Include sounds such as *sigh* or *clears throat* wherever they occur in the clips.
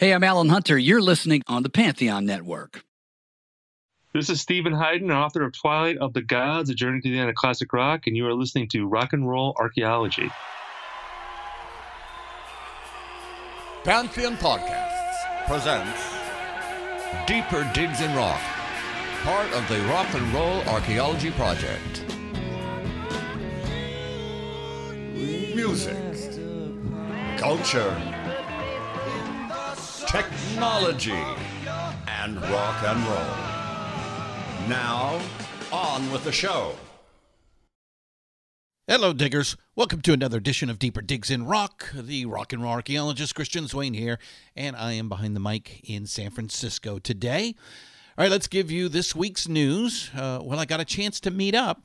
Hey, I'm Alan Hunter. You're listening on the Pantheon Network. This is Stephen Hyden, author of Twilight of the Gods, A Journey to the End of Classic Rock, and you are listening to Rock and Roll Archaeology. Pantheon Podcasts presents Deeper Digs in Rock, part of the Rock and Roll Archaeology Project. Music, culture, technology, and rock and roll. Now, on with the show. Hello, diggers. Welcome to another edition of Deeper Digs in Rock. The rock and roll archaeologist Christian Swain here, and I am behind the mic in San Francisco today. All right, let's give you this week's news. Uh, well, I got a chance to meet up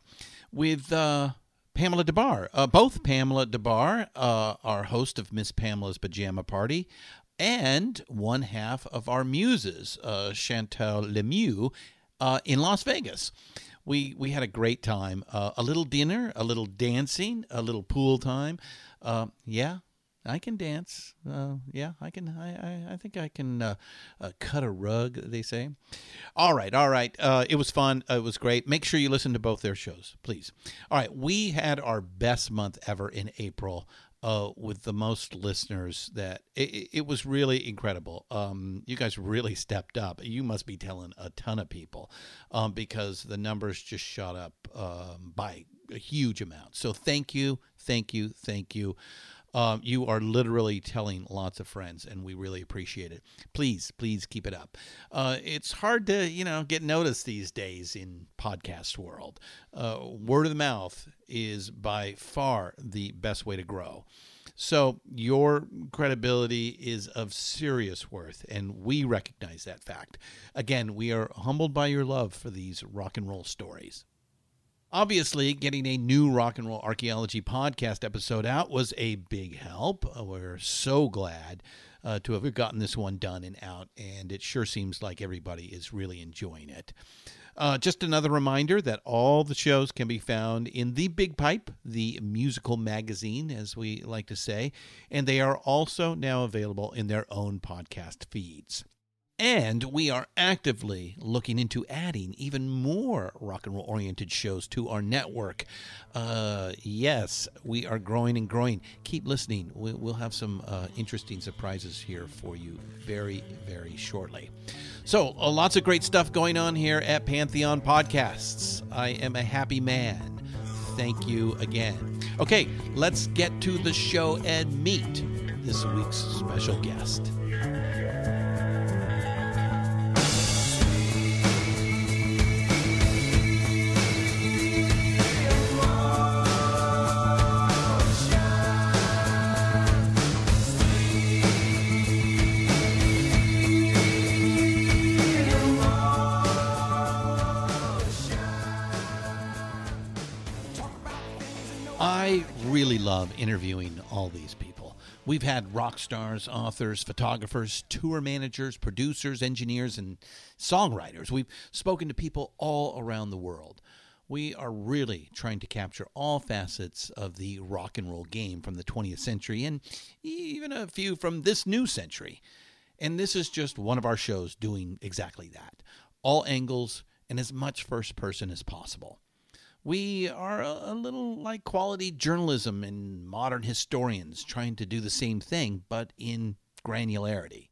with uh, Pamela Des Barres. Uh, both Pamela Des Barres, uh, our host of Miss Pamela's Pajama Party, and one half of our muses, uh, Chantal Lemieux, uh, in Las Vegas. We we had a great time. Uh, a little dinner, a little dancing, a little pool time. Uh, yeah, I can dance. Uh, yeah, I can. I, I, I think I can uh, uh, cut a rug. They say. All right, all right. Uh, it was fun. it was great. Make sure you listen to both their shows, please. All right, we had our best month ever in April uh, with the most listeners that it, it was really incredible. Um, you guys really stepped up. You must be telling a ton of people um, because the numbers just shot up um, by a huge amount. So thank you, thank you, thank you. Um, you are literally telling lots of friends, and we really appreciate it. Please, please keep it up. Uh, it's hard to, you know, get noticed these days in podcast world. Uh, word of mouth is by far the best way to grow. So your credibility is of serious worth, and we recognize that fact. Again, we are humbled by your love for these rock and roll stories. Obviously, getting a new rock and roll archaeology podcast episode out was a big help. Uh, we're so glad uh, to have gotten this one done and out, and it sure seems like everybody is really enjoying it. Uh, just another reminder that all the shows can be found in The Big Pipe, the musical magazine, as we like to say, and they are also now available in their own podcast feeds. And we are actively looking into adding even more rock and roll oriented shows to our network. Uh, yes, we are growing and growing. Keep listening. We'll have some uh, interesting surprises here for you very, very shortly. So, uh, lots of great stuff going on here at Pantheon Podcasts. I am a happy man. Thank you again. Okay, let's get to the show and meet this week's special guest. Interviewing all these people. We've had rock stars, authors, photographers, tour managers, producers, engineers, and songwriters. We've spoken to people all around the world. We are really trying to capture all facets of the rock and roll game from the 20th century and even a few from this new century. And this is just one of our shows doing exactly that. All angles and as much first person as possible. We are a, little like quality journalism and modern historians trying to do the same thing, but in granularity.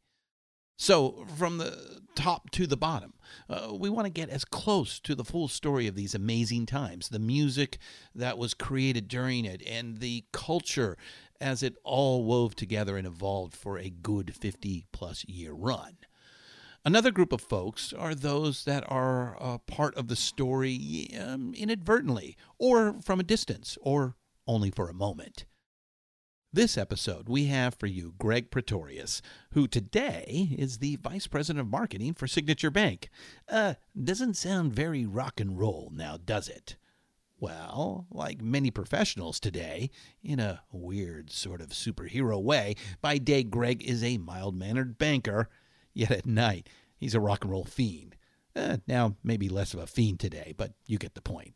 So, from the top to the bottom, uh, we want to get as close to the full story of these amazing times, the music that was created during it, and the culture as it all wove together and evolved for a good 50 plus year run. Another group of folks are those that are uh, part of the story um, inadvertently, or from a distance, or only for a moment. This episode, we have for you Greg Pretorius, who today is the Vice President of Marketing for Signature Bank. Uh, doesn't sound very rock and roll now, does it? Well, like many professionals today, in a weird sort of superhero way, by day Greg is a mild mannered banker Yet at night, he's a rock and roll fiend. Eh, now, maybe less of a fiend today, but you get the point.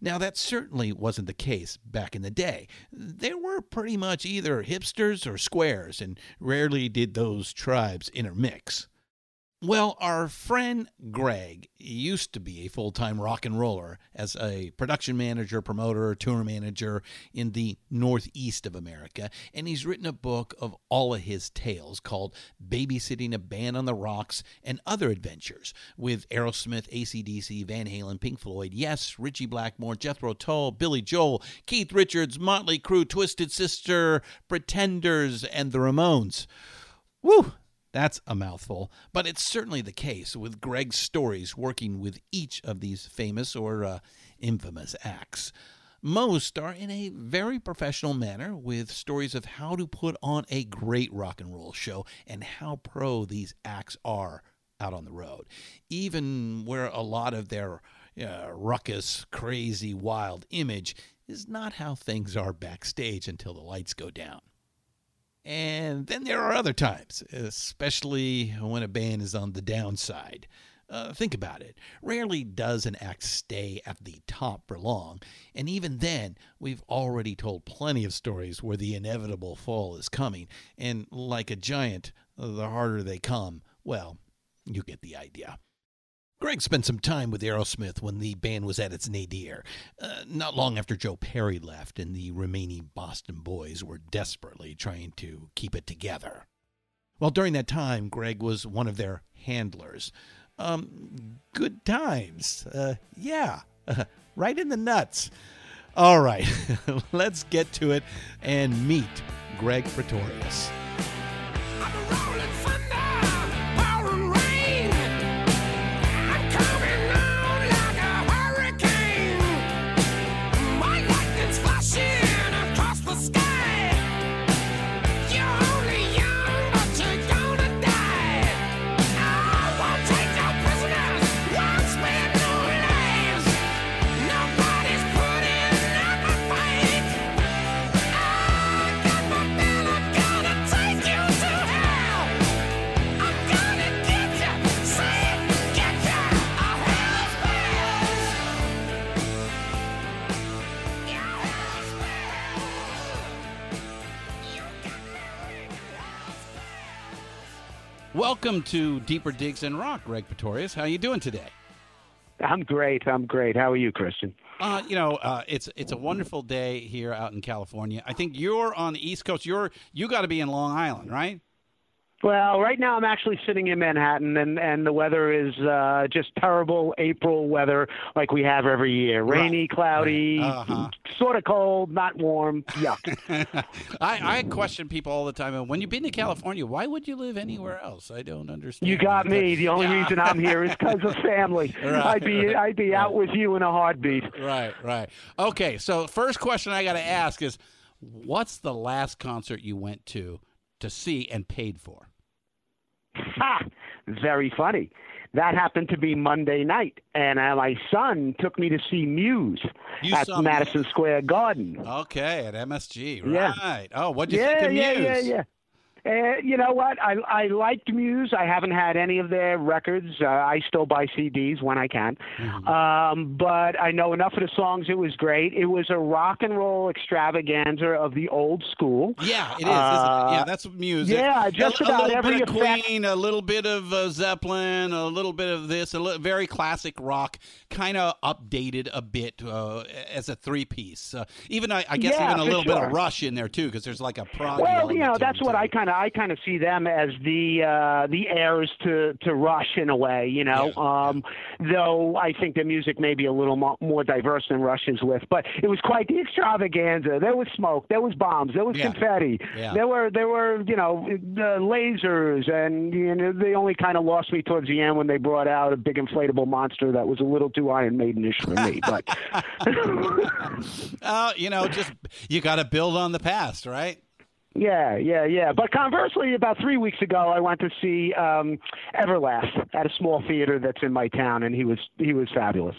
Now, that certainly wasn't the case back in the day. There were pretty much either hipsters or squares, and rarely did those tribes intermix. Well, our friend Greg used to be a full time rock and roller as a production manager, promoter, tour manager in the Northeast of America. And he's written a book of all of his tales called Babysitting a Band on the Rocks and Other Adventures with Aerosmith, ACDC, Van Halen, Pink Floyd, Yes, Ritchie Blackmore, Jethro Tull, Billy Joel, Keith Richards, Motley Crue, Twisted Sister, Pretenders, and the Ramones. Woo! That's a mouthful, but it's certainly the case with Greg's stories working with each of these famous or uh, infamous acts. Most are in a very professional manner with stories of how to put on a great rock and roll show and how pro these acts are out on the road, even where a lot of their uh, ruckus, crazy, wild image is not how things are backstage until the lights go down. And then there are other times, especially when a band is on the downside. Uh, think about it. Rarely does an act stay at the top for long, and even then, we've already told plenty of stories where the inevitable fall is coming, and like a giant, the harder they come, well, you get the idea. Greg spent some time with Aerosmith when the band was at its nadir, uh, not long after Joe Perry left and the remaining Boston boys were desperately trying to keep it together. Well, during that time, Greg was one of their handlers. Um, good times. Uh, yeah, *laughs* right in the nuts. All right, *laughs* let's get to it and meet Greg Pretorius. Welcome to Deeper Digs in Rock, Greg Pretorius. How are you doing today? I'm great. I'm great. How are you, Christian? Uh, you know, uh, it's it's a wonderful day here out in California. I think you're on the East Coast. You're you got to be in Long Island, right? Well, right now I'm actually sitting in Manhattan, and and the weather is uh, just terrible April weather like we have every year: rainy, Right. cloudy, Uh-huh. sort of cold, not warm. Yuck. *laughs* I, I question people all the time. When you've been to California, why would you live anywhere else? I don't understand. you got me. The only reason I'm here is because of family. *laughs* Right, I'd be right, I'd be out with you in a heartbeat. Right, right. Okay, so first question I got to ask is, what's the last concert you went to to see and paid for? Ha! Very funny. That happened to be Monday night, and uh, my son took me to see Muse You at Madison Square Garden. Okay, at MSG. Right. Yeah. Oh, what'd you yeah, think of yeah, Muse? yeah, yeah. Uh, you know what? I I liked Muse. I haven't had any of their records. Uh, I still buy CDs when I can. Mm-hmm. Um, but I know enough of the songs. It was great. It was a rock and roll extravaganza of the old school. Yeah, it is. isn't it? Uh, Yeah, that's Muse. yeah, just a, a about little every bit Queen, a little bit of uh, Zeppelin, a little bit of this, a li- very classic rock, kind of updated a bit uh, as a three piece. Uh, even I, I guess Yeah, even a little bit of Rush in there too, because there's like a prog. Well, you know, that's it, what too. I kind of I kind of see them as the uh, the heirs to to Rush in a way. You know, Yeah, um, though I think their music may be a little mo- more diverse than Rush's with. But it was quite the extravaganza. There was smoke, there was bombs, there was Yeah. confetti, Yeah. there were there were you know uh, lasers, and you know they only kind of lost me towards the end when they brought out a big inflatable monster that was a little too Iron Maidenish for me. But *laughs* Uh, you know, just you got to build on the past, right? Yeah, yeah, yeah. But conversely, about three weeks ago, I went to see um, Everlast at a small theater that's in my town, and he was he was fabulous.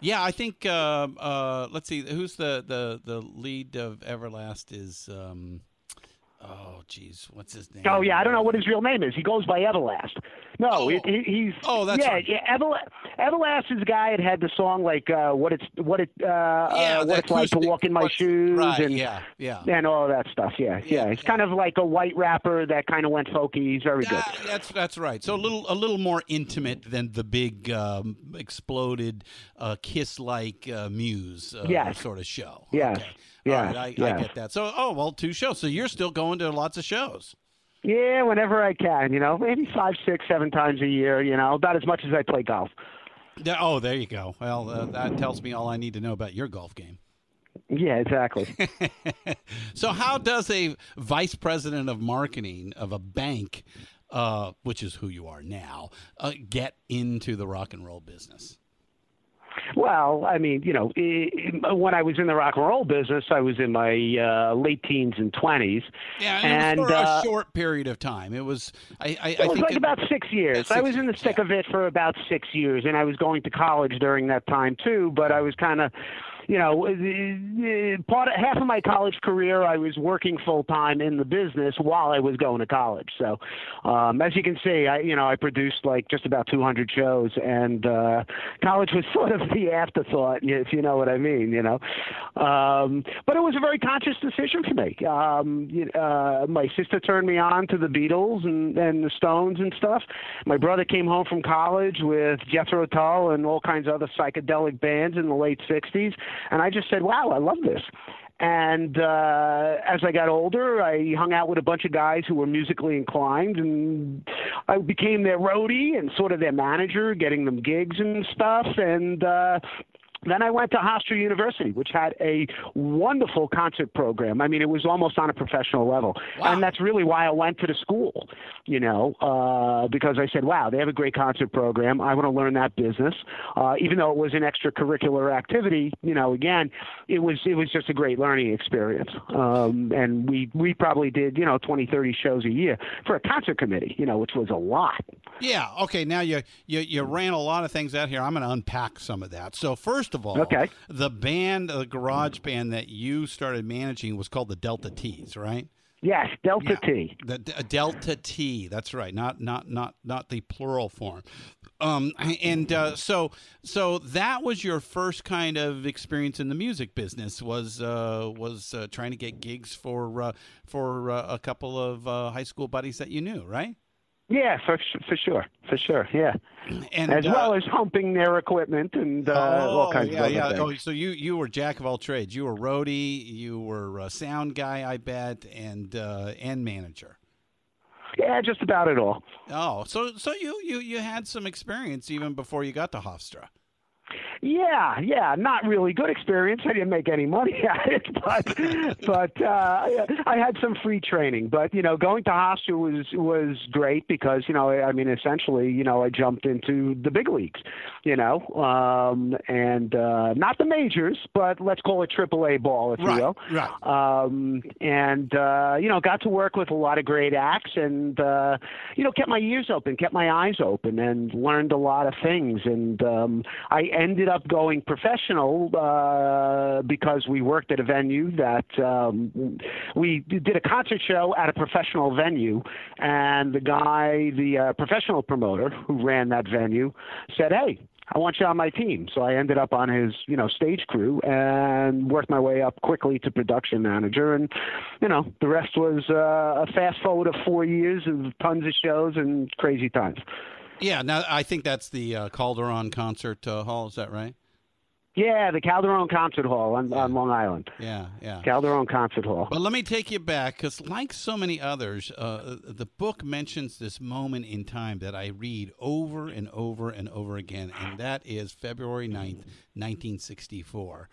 Yeah, I think. Uh, uh, let's see, who's the, the the lead of Everlast is. Um, Oh, geez, what's his name? Oh yeah, I don't know what his real name is. He goes by Everlast. No, Oh. he, he, he's Oh, that's yeah, right. yeah. Everlast, Everlast is the guy that had the song like uh, what it's what it uh, Yeah, uh, what it's like to walk in my shoes Right, and yeah, yeah. and all that stuff. Yeah, Yeah, yeah. He's yeah. kind of like a white rapper that kind of went folky. He's very good. That's that's right. So a little a little more intimate than the big um, exploded uh, kiss like uh, Muse uh, Yes. sort of show. Yes. Okay. Yes. All right, I, I get that. So oh well, two shows. So you're still going to lots of shows. Yeah, whenever I can. You know, maybe five, six, seven times a year. You know, about as much as I play golf. Yeah, oh, there you go. Well, uh, that tells me all I need to know about your golf game. Yeah, exactly. *laughs* so, how does a vice president of marketing of a bank, uh, which is who you are now, uh, get into the rock and roll business? Well, I mean, you know, when I was in the rock and roll business, I was in my uh, late teens and twenties. Yeah, and, And, for uh, a short period of time. It was, I, I, It I was think like it- about six years. Yeah, I was in the thick yeah. of it for about six years, and I was going to college during that time too. But I was kind of, you know, uh, part of, half of my college career I was working full time in the business while I was going to college. So, um, as you can see, I you know I produced like just about 200 shows, and uh, college was *laughs* sort of the afterthought, if you know what I mean. You know, um, but it was a very conscious decision for me. Um, uh, my sister turned me on to the Beatles and, and the Stones and stuff. My brother came home from college with Jethro Tull and all kinds of other psychedelic bands in the late '60s, and I just said, "Wow, I love this." And uh, as I got older, I hung out with a bunch of guys who were musically inclined, and I became their roadie and sort of their manager, getting them gigs and stuff. And uh, then I went to Hofstra University, which had a wonderful concert program. I mean, it was almost on a professional level, Wow. and that's really why I went to the school. You know, uh, because I said, "Wow, they have a great concert program. I want to learn that business." Uh, even though it was an extracurricular activity, you know, again, it was it was just a great learning experience. Um, and we we probably did you know 20, 30 shows a year for a concert committee, you know, which was a lot. Yeah. Okay. Now you you you ran a lot of things out here. I'm going to unpack some of that. So first of all, Okay. the band, the garage band that you started managing was called the Delta T's, right? Yes, Delta Yeah. T. The d- Delta T. That's right. Not not not not the plural form. Um, and uh, so so that was your first kind of experience in the music business was uh, was uh, trying to get gigs for uh, for uh, a couple of uh, high school buddies that you knew, right? Yeah, for for sure, for sure, yeah. And As uh, well as humping their equipment and uh, all kinds yeah, of other yeah. things. Oh, so you you were jack of all trades. You were roadie, you were a sound guy, I bet, and uh, and manager. Yeah, just about it all. Oh, so so you you you had some experience even before you got to Hofstra. Yeah, yeah, not really good experience. I didn't make any money *laughs* at it, but but uh, I had some free training. But you know, going to Hofstra was was great because you know, I mean, essentially, you know, I jumped into the big leagues, you know, um, and uh, not the majors, but let's call it AAA ball, if Right, you will. right. Um, and uh, you know, got to work with a lot of great acts, and uh, you know, kept my ears open, kept my eyes open, and learned a lot of things. And um, I ended up going professional uh, because we worked at a venue that um, we did a concert show at a professional venue, and the guy, the uh, professional promoter who ran that venue, said, "Hey." I want you on my team. So I ended up on his, you know, stage crew and worked my way up quickly to production manager. And, you know, the rest was uh, a fast forward of four years of tons of shows and crazy times. Yeah, now I think that's the uh, Calderone Concert uh, Hall. Is that right? Yeah, the Calderone Concert Hall on, on Long Island. Yeah, yeah. Calderone Concert Hall. But let me take you back because, like so many others, uh, the book mentions this moment in time that I read over and over and over again, and that is February 9th, 1964.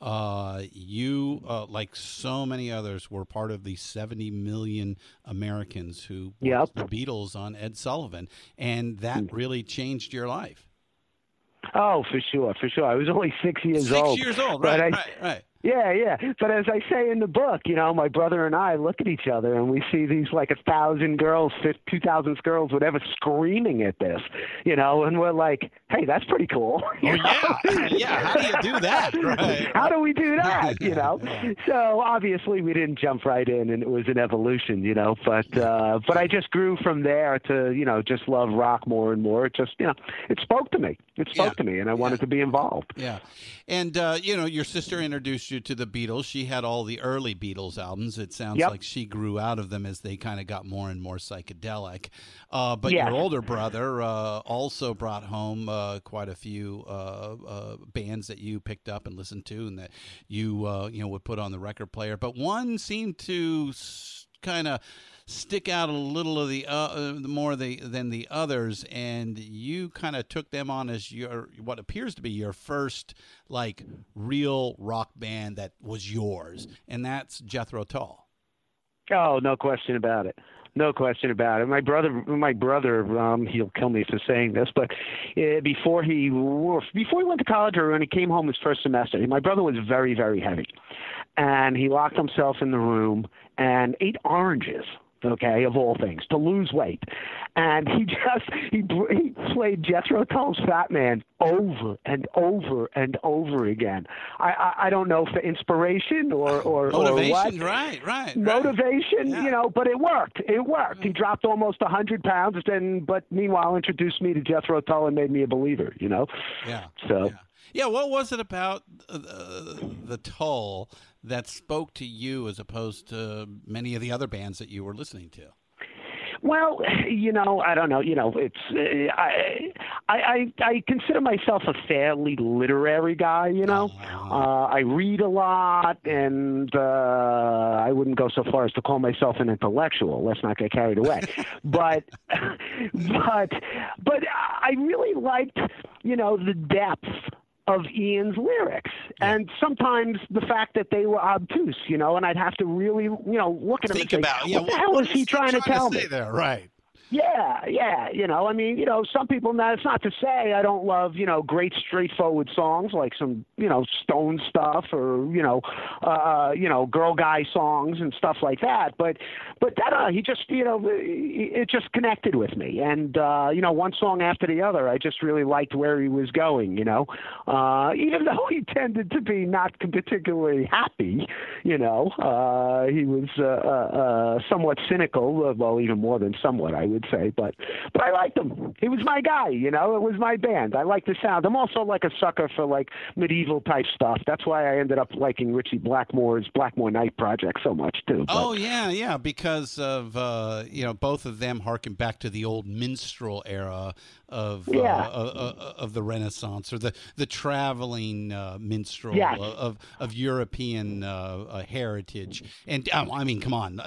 Uh, you, uh, like so many others, were part of the 70 million Americans who Yep. the Beatles on Ed Sullivan, and that really changed your life. Oh, for sure, for sure. I was only six years Six old. years old, right? I, right, right. Yeah, yeah. But as I say in the book, you know, my brother and I look at each other and we see these like a thousand girls, two thousand girls, whatever, screaming at this, you know, and we're like, hey, that's pretty cool. *laughs* Oh, yeah. yeah. How do you do that? *laughs* Right. How do we do *laughs* that? You know? so obviously we didn't jump right in and it was an evolution, you know, but, uh, but I just grew from there to, you know, just love rock more and more. It just, you know, it spoke to me. It spoke yeah. to me and I wanted yeah. to be involved. Yeah. And, uh, you know, your sister introduced you to the Beatles. She had all the early Beatles albums. It sounds yep. like she grew out of them as they kind of got more and more psychedelic. Uh, but your older brother uh, also brought home uh, quite a few uh, uh, bands that you picked up and listened to, and that you uh, you know would put on the record player. But one seemed to kind of stick out a little of the uh, more the, than the others, and you kind of took them on as your what appears to be your first like real rock band that was yours, and that's Jethro Tull. Oh, no question about it. No question about it. My brother, my brother, um, he'll kill me for saying this, but uh, before he before he went to college or when he came home his first semester, my brother was very very heavy, and he locked himself in the room and ate oranges okay, of all things, to lose weight. And he *laughs* just he he played Jethro Tull's Fat Man over and over and over again. I I, I don't know for inspiration or or motivation, or right, right, motivation, yeah. you know, but it worked. It worked. He dropped almost a hundred pounds, and but meanwhile introduced me to Jethro Tull and made me a believer. You know. Yeah. So. Yeah. Yeah, what was it about uh, the Tull that spoke to you as opposed to many of the other bands that you were listening to? Well, you know, I don't know. You know, it's uh, I, I I consider myself a fairly literary guy. You know, uh-huh. uh, I read a lot, and uh, I wouldn't go so far as to call myself an intellectual. Let's not get carried away. *laughs* but *laughs* but but I really liked, you know, the depth of Ian's lyrics, and sometimes the fact that they were obtuse, you know, and I'd have to really, you know, look at him Think and say, about, yeah, what the hell is he trying, trying to tell to me? There, right? Yeah, yeah. You know, I mean, you know, some people. Now, it's not to say I don't love, you know, great straightforward songs like some, you know, Stone stuff or you know, uh, you know, girl guy songs and stuff like that. But, but that uh, he just, you know, it just connected with me. And uh, you know, one song after the other, I just really liked where he was going. You know, uh, even though he *laughs* tended to be not particularly happy, you know, uh, he was uh, uh, uh somewhat cynical. Well, even more than somewhat, I would would say, but but I liked him. He was my guy, you know. It was my band. I like the sound. I'm also like a sucker for like medieval type stuff. That's why I ended up liking Ritchie Blackmore's Blackmore Night project so much too. But, oh yeah, yeah, because of uh, you know both of them harken back to the old minstrel era of uh, yeah. uh, uh, of the Renaissance or the the traveling uh, minstrel yes. of of European uh, heritage. And um, I mean, come on,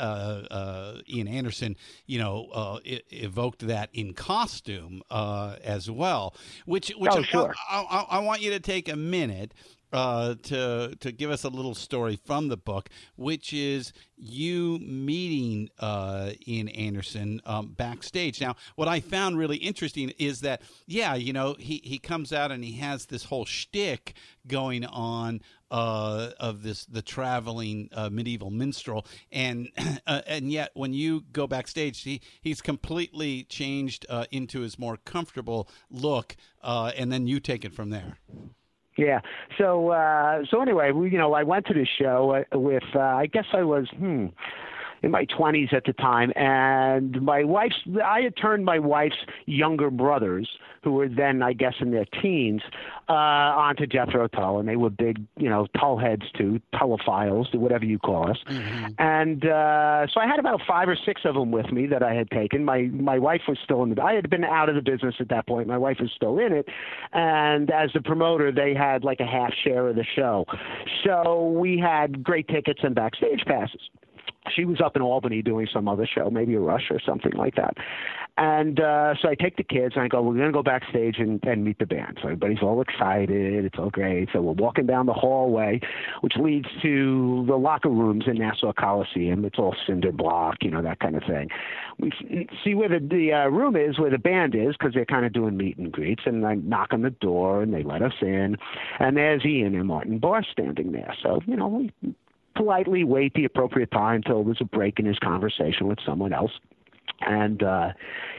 Ian Anderson, you know, evoked that in costume as well, which which oh, I, sure. I, I, I want you to take a minute uh, to to give us a little story from the book, which is you meeting uh, Ian Anderson um, backstage. Now, what I found really interesting is that, yeah, you know, he, he comes out and he has this whole shtick going on uh, of this the traveling uh, medieval minstrel, and *clears throat* uh, and yet when you go backstage, he he's completely changed uh, into his more comfortable look, uh, and then you take it from there. Yeah. So uh, so anyway, we you know I went to the show uh, with uh, I guess I was hmm in my 20s at the time, and my wife's. I had turned my wife's younger brothers, who were then, I guess, in their teens, uh, onto Jethro Tull, and they were big, you know, Tull heads too, Tullophiles, whatever you call us. Mm-hmm. And uh, so I had about five or six of them with me that I had taken. My my wife was still in the. I had been out of the business at that point. My wife was still in it, and as the promoter, they had like a half share of the show. So we had great tickets and backstage passes. She was up in Albany doing some other show, maybe a Rush or something like that. And uh, so I take the kids and I go, we're going to go backstage and, and meet the band. So everybody's all excited. It's all great. So we're walking down the hallway, which leads to the locker rooms in Nassau Coliseum. It's all cinder block, you know, that kind of thing. We see where the, the uh, room is, where the band is, because they're kind of doing meet and greets. And I knock on the door and they let us in. And there's Ian and Martin Barre standing there. So, you know, we politely wait the appropriate time until there's a break in his conversation with someone else. And uh,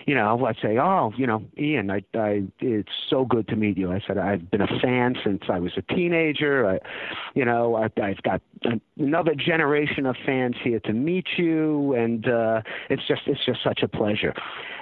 you know, I'd say, "Oh, you know, Ian, I, I, it's so good to meet you." I said, "I've been a fan since I was a teenager. I, you know, I, I've got another generation of fans here to meet you, and uh, it's just, it's just such a pleasure."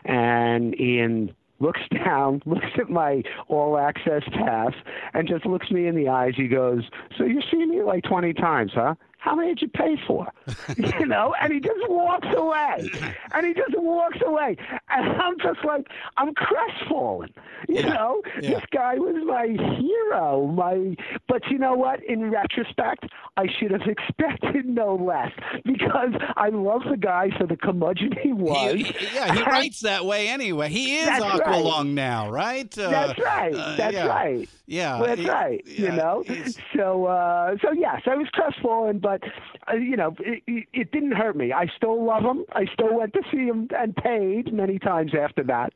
And Ian looks *laughs* down, looks at my all access pass, and just looks me in the eyes. He goes, "So you've seen me like 20 times, huh?" How many did you pay for? *laughs* you know, and he just walks away. And he just walks away. And I'm just like, I'm crestfallen. You yeah. know, yeah. this guy was my hero. My but you know what? In retrospect, I should have expected no less because I love the guy for the curmudgeon he was. He, yeah, he writes that way anyway. He is Aqualung right. now, right? Uh, that's right. Uh, that's yeah. right. Yeah, that's he, right. you know, so uh, so yes, I was crestfallen, but uh, you know, it, it, didn't hurt me. I still love him. I still went to see him and paid many times after that.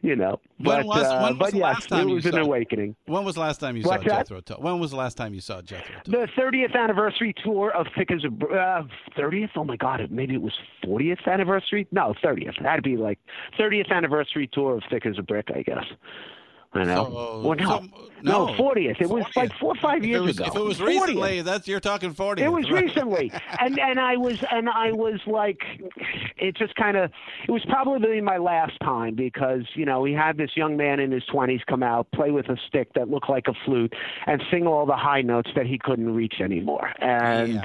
You know, when but was, uh, but the yes, last time it was you an saw, awakening. When was the last time you What's saw that? Jethro Tull? When was the last time you saw Jethro Tull? The 30th anniversary tour of Thick as a uh, 30th. Oh my God, maybe it was 40th anniversary. No, 30th. That'd be like 30th anniversary tour of Thick as a Brick, I guess. I know. So, uh, well, no, so, no, 40th. It was like four or five years was, ago. if it was 40th. recently, that's you're talking forty. It was recently, *laughs* and and I was and I was like, it just kind of, it was probably my last time because you know he had this young man in his twenties come out play with a stick that looked like a flute and sing all the high notes that he couldn't reach anymore, and Yeah.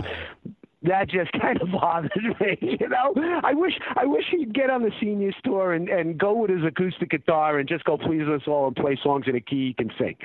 That just *laughs* kind of bothered me. You know, I wish I wish he'd get on the senior tour and and go with his acoustic guitar and just go please us all and play songs in a key he can sing.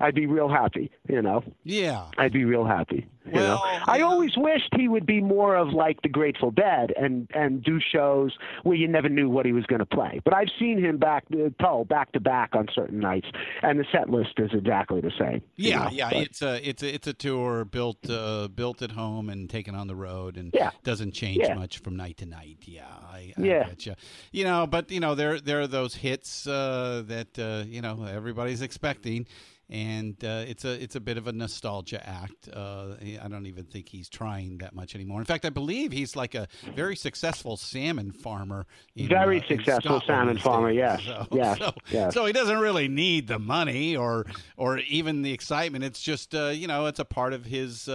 I'd be real happy. You know, Yeah. I'd be real happy. You Well, know? I always wished he would be more of like the Grateful Dead and and do shows where you never knew what he was going to play. But I've seen him back uh, Tull back to back on certain nights, and the set list is exactly the same. you Yeah, know? yeah, But- it's a it's a it's a tour built uh, built at home and taken on the road, and Yeah. doesn't change Yeah. much from night to night. Yeah, I, I Yeah. get you. You know, but you know there there are those hits uh, that uh, you know everybody's expecting, and uh, it's a it's a bit of a nostalgia act. Uh, I don't even think he's trying that much anymore. In fact, I believe he's like a very successful salmon farmer. In, Very uh, successful salmon farmer, yes, So, *laughs* yes, so, yes. so he doesn't really need the money or or even the excitement. It's just uh, you know it's a part of his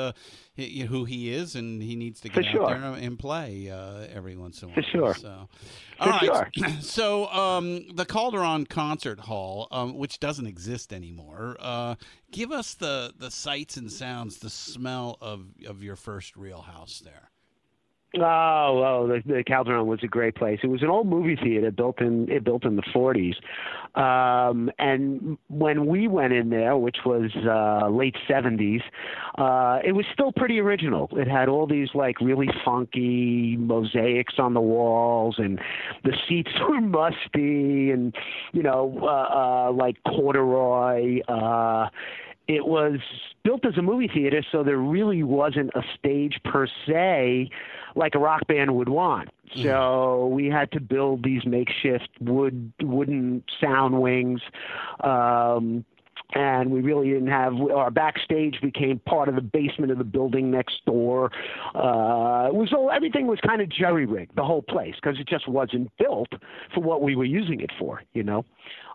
hi- who he is, and he needs to For get out sure. there and play uh, every once in a while. For sure. So, For all right. sure. *clears throat* So um, the Calderone Concert Hall, um, which doesn't exist anymore, uh, give us the the sights and sounds, the smell of of your first real house there. Oh, oh, the, the Calderone was a great place. It was an old movie theater built in it built in the 40s, um, and when we went in there, which was uh, late 70s, uh, it was still pretty original. It had all these like really funky mosaics on the walls, and the seats *laughs* were musty, and you know, uh, uh, like corduroy. Uh, it was built as a movie theater, so there really wasn't a stage per se like a rock band would want. So we had to build these makeshift wood wooden sound wings. Um, and we really didn't have our backstage became part of the basement of the building next door. Uh, it was all everything was kind of jerry rigged the whole place because it just wasn't built for what we were using it for, you know.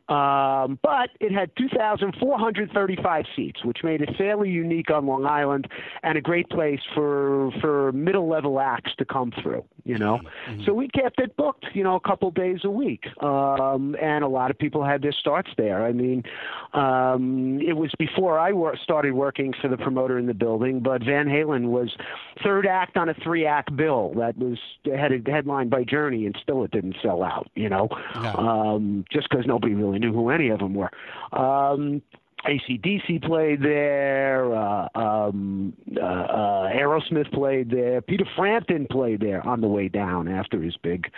Um, but it had 2,435 seats, which made it fairly unique on Long Island and a great place for for middle level acts to come through. You know, so we kept it booked, you know, a couple days a week, um, and a lot of people had their starts there. I mean, um, it was before I wor- started working for the promoter in the building, but Van Halen was third act on a three act bill that was headed headlined by Journey, and still it didn't sell out. You know, Yeah. um, just because nobody really knew who any of them were. Um, ACDC played there. Uh, um, uh, uh, Aerosmith played there. Peter Frampton played there on the way down after his big,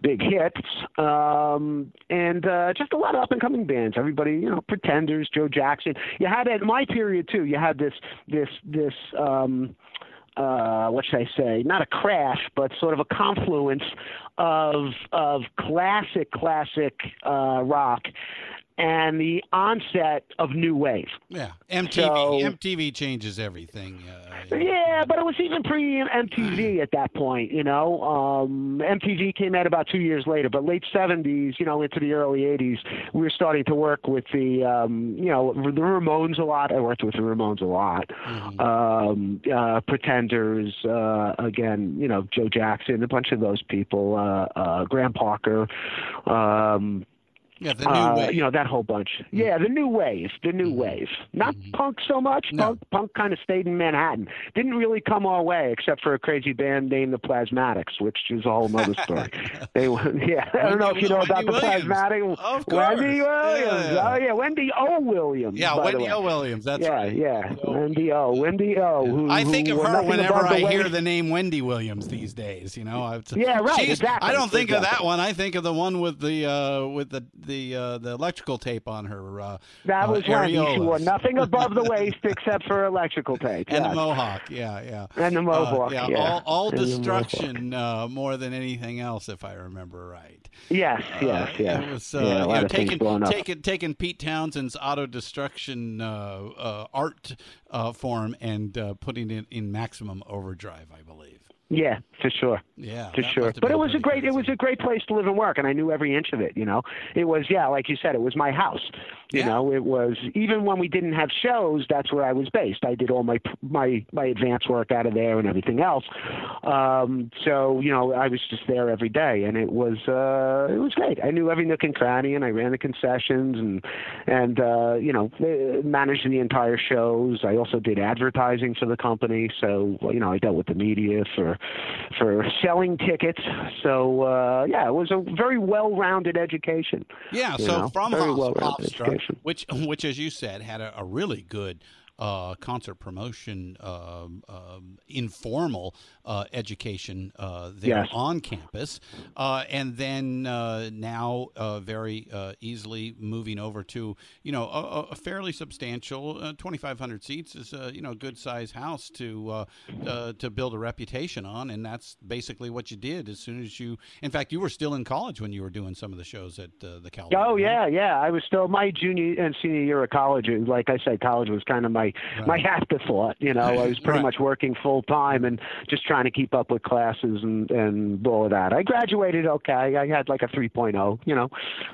big hits. Um, and uh, just a lot of up and coming bands. Everybody, you know, Pretenders, Joe Jackson. You had at my period too. You had this, this, this. Um, what should I say? Not a crash, but sort of a confluence of of classic, classic uh, rock and the onset of new wave. Yeah, MTV. So- MTV changes everything. Uh, Yeah, but it was even pre MTV *clears throat* at that point. You know, um, MTV came out about two years later, but late '70s, you know, into the early '80s, we were starting to work with the, um, you know, the Ramones a lot. I worked with the Ramones a lot. Mm-hmm. Um, uh, Pretenders, uh, again, you know, Joe Jackson, a bunch of those people, uh, uh, Graham Parker. Yeah, the new uh, wave. you know that whole bunch. Yeah, the new wave, the new wave. Not punk so much. No. Punk, punk kind of stayed in Manhattan. Didn't really come our way, except for a crazy band named the Plasmatics, which is a whole other story. *laughs* they, *laughs* yeah, I don't know if you know Wendy about the Williams. Plasmatics. Of course. Wendy Williams. Yeah. Oh yeah, Wendy O. Williams. yeah, the Wendy. O. Williams. That's yeah, right. yeah, Wendy O. Wendy O. Who, I think who of her whenever I hear the name Wendy Williams these days. You know, Yeah, right, exactly, I don't think of that one. I think of the one with the uh, with the the uh, the electrical tape on her. Uh, That uh, was Wendy. She wore nothing above the *laughs* waist except for electrical tape. and the mohawk. Yeah, yeah. And the Uh, mohawk, yeah, yeah. all, all And the mohawk. destruction uh, more than anything else, if I remember right. Yes, yes, Uh, yes. It was uh, yeah, you know, taking, taking taking Pete Townshend's auto destruction uh, uh, art uh, form and uh, putting it in maximum overdrive, I believe. Yeah, for sure. Yeah, for sure. But it was a great it was a great place to live and work, and I knew every inch of it. You know, it was yeah, like you said, it was my house. You Yeah. know, it was even when we didn't have shows, that's where I was based. I did all my my my advance work out of there and everything else. Um, so you know, I was just there every day, and it was uh, it was great. I knew every nook and cranny, and I ran the concessions and and uh, you know uh, managed the entire shows. I also did advertising for the company, so you know I dealt with the media for for selling tickets. So uh, yeah, it was a very well-rounded education. Yeah, so know, from very Hofs- well-rounded Hofstra, which which as you said had a, a really good uh, concert promotion um, um, informal uh, education uh, there Yes. on campus, uh, and then uh, now uh, very uh, easily moving over to you know a, a fairly substantial uh, 2,500 seats is a you know good size house to uh, uh, to build a reputation on, and that's basically what you did as soon as you. In fact, you were still in college when you were doing some of the shows at the Cal. Oh yeah, yeah. I was still my junior and senior year of college. Like I said, college was kind of my my afterthought. You know, I was pretty Right. much working full time and just trying to keep up with classes and and all of that. I graduated okay. I had like a 3.0. You know,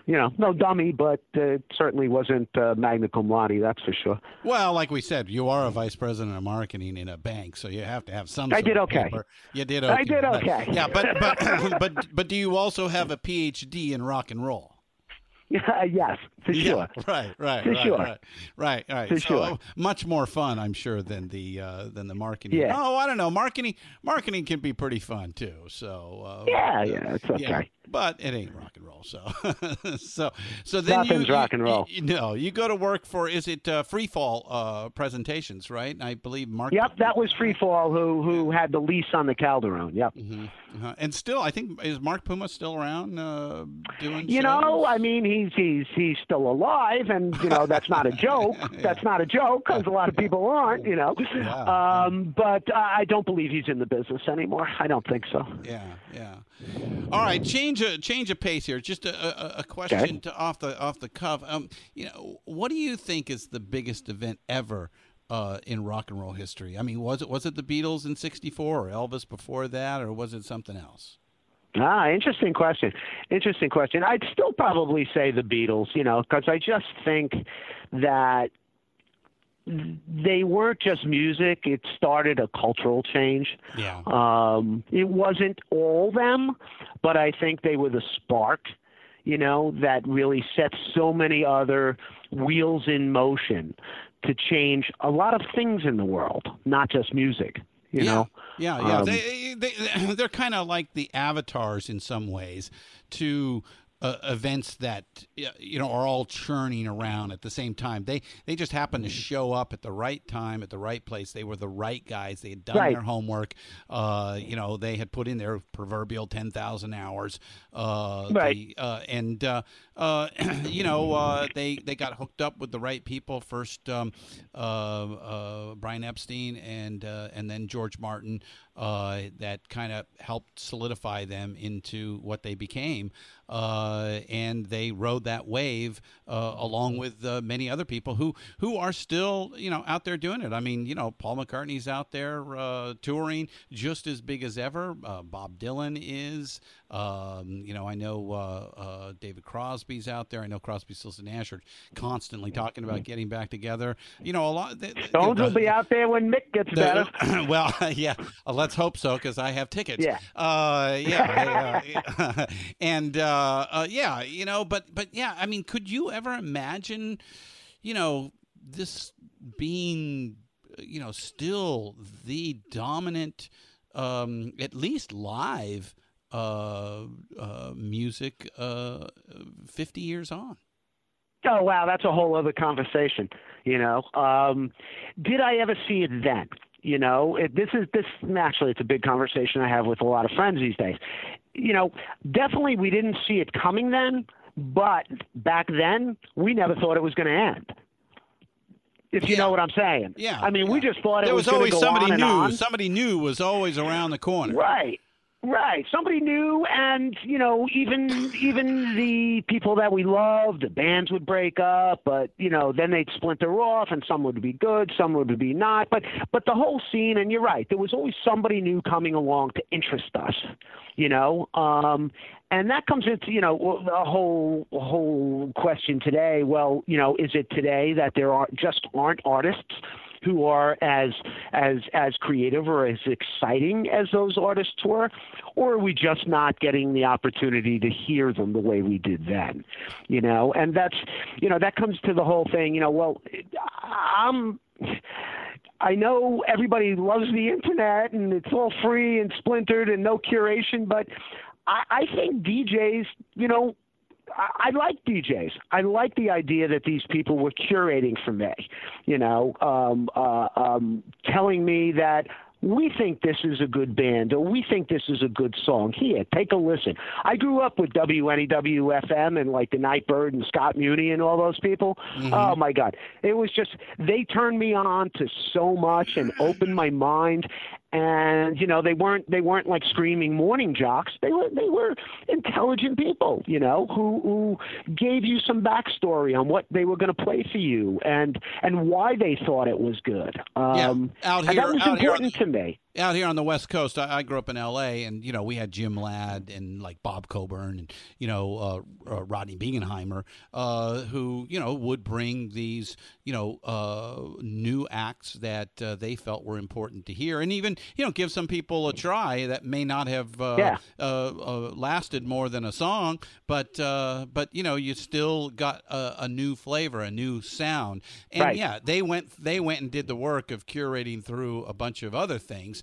you know, no dummy, but uh, it certainly wasn't uh, magna cum laude. That's for sure. Well, like we said, you are a vice president of marketing in a bank, so you have to have some. I did of okay. paper. You did okay. I okay. did but- okay. yeah, but but *clears throat* but but do you also have a PhD in rock and roll? *laughs* yes, for sure. Yeah, *laughs* right, right, For right, sure. right, right, right. For so sure. much more fun, I'm sure, than the uh, than the marketing. Yeah. Oh, I don't know. Marketing marketing can be pretty fun too. So uh, Yeah, uh, yeah, it's okay. but it ain't rock and roll. So *laughs* so so then Nothing's you, rock and roll. You, no, you go to work for is it uh, Free Fall uh, presentations, right? I believe Mark. Yep, that was Freefall who who had the lease on the Calderone. Yep. Mhm, uh-huh. And still, I think is Mark Puma still around uh, doing? You shows? know, I mean, he's he's he's still alive, and you know that's not a joke. *laughs* That's not a joke because a lot of people aren't. You know, Yeah. um, but I I don't believe he's in the business anymore. I don't think so. Yeah, yeah. All right, change a change of pace here. Just a, a, a question Okay. to off the off the cuff. Um, you know, what do you think is the biggest event ever uh, in rock and roll history? I mean, was it was it the Beatles in '64 or Elvis before that, or was it something else? Ah, interesting question. Interesting question. I'd still probably say the Beatles. You know, because I just think that they weren't just music; it started a cultural change. Yeah. Um, it wasn't all them, but I think they were the spark, you know, that really set so many other wheels in motion to change a lot of things in the world, not just music. You yeah. know, Yeah, yeah. Um, they, they, *clears throat* they're kind of like the avatars in some ways to uh, events that you know are all churning around at the same time. They they just happened to show up at the right time at the right place. They were the right guys. They had done Right. their homework. Uh, you know, they had put in their proverbial ten thousand hours. Uh, Right. the- uh, and uh, uh, *clears throat* you know uh, they they got hooked up with the right people first. Um, uh, uh, Brian Epstein and uh, and then George Martin. Uh, that kind of helped solidify them into what they became, uh, and they rode that wave uh, along with uh, many other people who who are still you know out there doing it. I mean, you know, Paul McCartney's out there uh, touring just as big as ever. Uh, Bob Dylan is. Um, you know, I know uh, uh, David Crosby's out there. I know Crosby, Stills, and Nash are constantly talking about getting back together. You know, a lot. The, the- Stones will be out there when Mick gets the- better. *laughs* well, *laughs* yeah. uh, let's hope so, because I have tickets. Yeah. Uh, yeah. *laughs* yeah. and uh, uh, yeah, you know, but but yeah, I mean, could you ever imagine, you know, this being, you know, still the dominant, um, at least live, uh, uh, music, uh, fifty years on? Oh wow, that's a whole other conversation. You know, um, did I ever see it then? You know, it, this is this actually it's a big conversation I have with a lot of friends these days. You know, definitely we didn't see it coming then, but back then we never thought it was going to end. If you Yeah. know what I'm saying. Yeah. I mean, we just thought it there was, was, always go somebody on new. on. Somebody new was always around the corner. Right. Right. Somebody new and, you know, even even the people that we loved, the bands would break up, but, you know, then they'd splinter off and some would be good, some would be not. But but the whole scene and you're right, there was always somebody new coming along to interest us. You know? Um and that comes into, you know, a whole whole question today. Well, you know, is it today that there are just aren't artists who are as as as creative or as exciting as those artists were, or are we just not getting the opportunity to hear them the way we did then? You know, and that's you know that comes to the whole thing. You know, well, I'm. I know everybody loves the internet and it's all free and splintered and no curation, but I, I think DJs, you know, I, I like DJs. I like the idea that these people were curating for me, you know, um, uh, um, telling me that we think this is a good band or we think this is a good song. Here, take a listen. I grew up with WNEW FM and like the Nightbird and Scott Muni and all those people. Oh my God. It was just, they turned me on to so much and opened my mind and you know they weren't they weren't like screaming morning jocks. They were they were intelligent people you know who who gave you some backstory on what they were going to play for you and and why they thought it was good. Um out here, and that was out here important to me out here on the West Coast, I, I grew up in L.A. and you know we had Jim Ladd and like Bob Coburn and you know uh, uh, Rodney Bingenheimer, uh, who you know would bring these you know uh, new acts that uh, they felt were important to hear, and even you know give some people a try that may not have uh, Yeah. uh, uh, lasted more than a song, but uh, but you know you still got a, a new flavor, a new sound, and Right. yeah, they went they went and did the work of curating through a bunch of other things.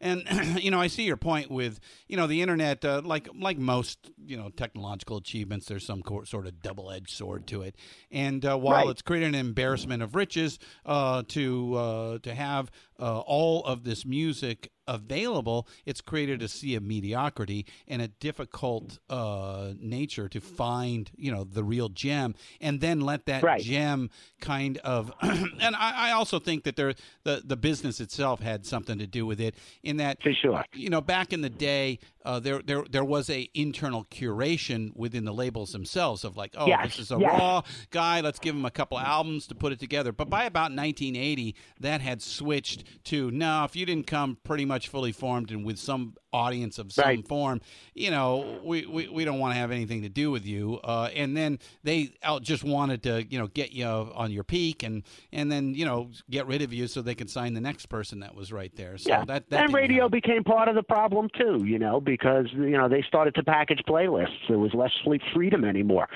And *clears throat* you know, I see your point with you know the internet. Uh, like like most you know technological achievements, there's some co- sort of double-edged sword to it. And uh, while Right. it's created an embarrassment of riches uh, to uh, to have uh, all of this music available, it's created a sea of mediocrity and a difficult uh, nature to find you know the real gem, and then let that Right. gem kind of. *clears throat* and I, I also think that there the the business itself had something to do with it in that For sure. you know back in the day uh, there there there was a internal curation within the labels themselves of like oh Yes, this is a yes. raw guy let's give him a couple albums to put it together but by about 1980 that had switched to no if you didn't come pretty much fully formed and with some audience of some Right. form you know we, we, we don't want to have anything to do with you uh, and then they out just wanted to you know get you on your peak and and then you know get rid of you so they could sign the next person that was right there so yeah that, that and radio happen. became part of the problem too you know because you know they started to package playlists. There was less sleep freedom anymore.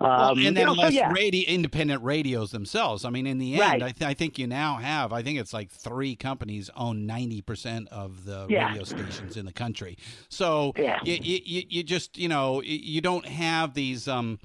Um, well, and then you know, less so, yeah. radio, independent radios themselves. I mean, in the end, Right. I, th- I think you now have. I think it's like three companies own ninety percent of the Yeah. radio stations in the country. So Yeah. you, you, you you just you know you don't have these. Um,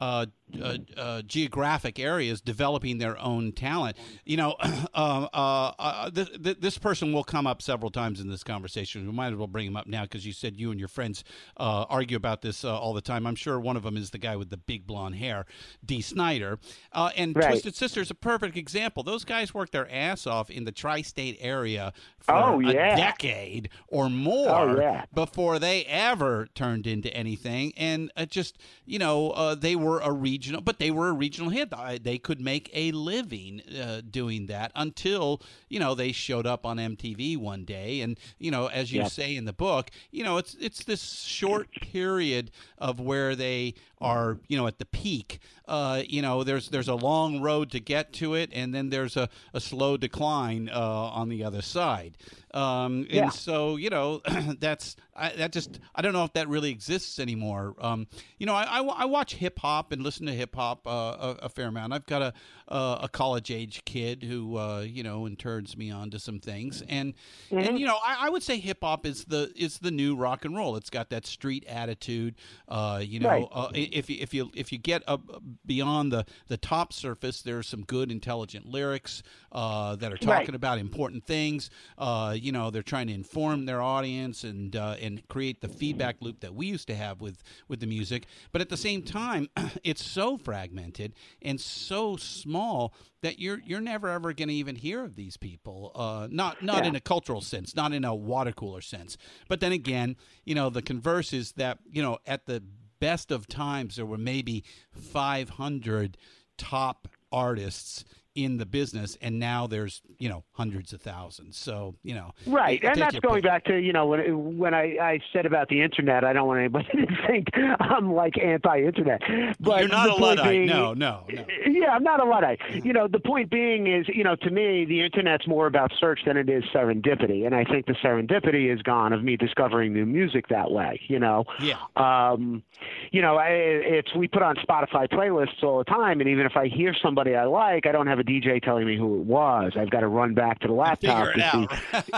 uh, uh, uh, geographic areas developing their own talent. You know, *clears throat* uh, uh, uh, th- th- this person will come up several times in this conversation. We might as well bring him up now because you said you and your friends uh, argue about this uh, all the time. I'm sure one of them is the guy with the big blonde hair, Dee Snider. Uh, and Right. Twisted Sister is a perfect example. Those guys worked their ass off in the tri state area for Oh, a decade or more Oh, yeah. before they ever turned into anything. And just, you know, uh, they were a regional, but they were a regional hit. They could make a living uh, doing that until, you know, they showed up on MTV one day. And, you know, as you say in the book, you know, it's, it's this short period of where they are, you know, at the peak. Uh, you know, there's there's a long road to get to it, and then there's a, a slow decline uh, on the other side. Um, and Yeah. so, you know, *clears throat* that's I, that just I don't know if that really exists anymore. Um, you know, I, I, I watch hip hop and listen to hip hop uh, a, a fair amount. I've got a a, a college age kid who uh, you know and turns me on to some things, and and you know I, I would say hip hop is the is the new rock and roll. It's got that street attitude. Uh, you know, Right. uh, if you if you if you get up beyond the the top surface, there's some good intelligent lyrics uh, that are talking Right. about important things. Uh, you know, they're trying to inform their audience and uh, and create the feedback loop that we used to have with with the music. But at the same time, *clears throat* it's so fragmented and so small that you're you're never ever going to even hear of these people. Uh, not not Yeah. in a cultural sense, not in a water cooler sense. But then again, you know, the converse is that you know at the best of times there were maybe 500 top artists in the business and now there's you know hundreds of thousands so you know Right, and that's going pick. back to you know when when I, I said about the internet. I don't want anybody *laughs* to think I'm like anti-internet. But you're not a luddite being- no no no Yeah, I'm not a luddite. You know, the point being is, you know, to me, the internet's more about search than it is serendipity, and I think the serendipity is gone of me discovering new music that way. You know, yeah um, you know, I, it's we put on Spotify playlists all the time, and even if I hear somebody I like, I don't have a DJ telling me who it was. I've got to run back to the laptop to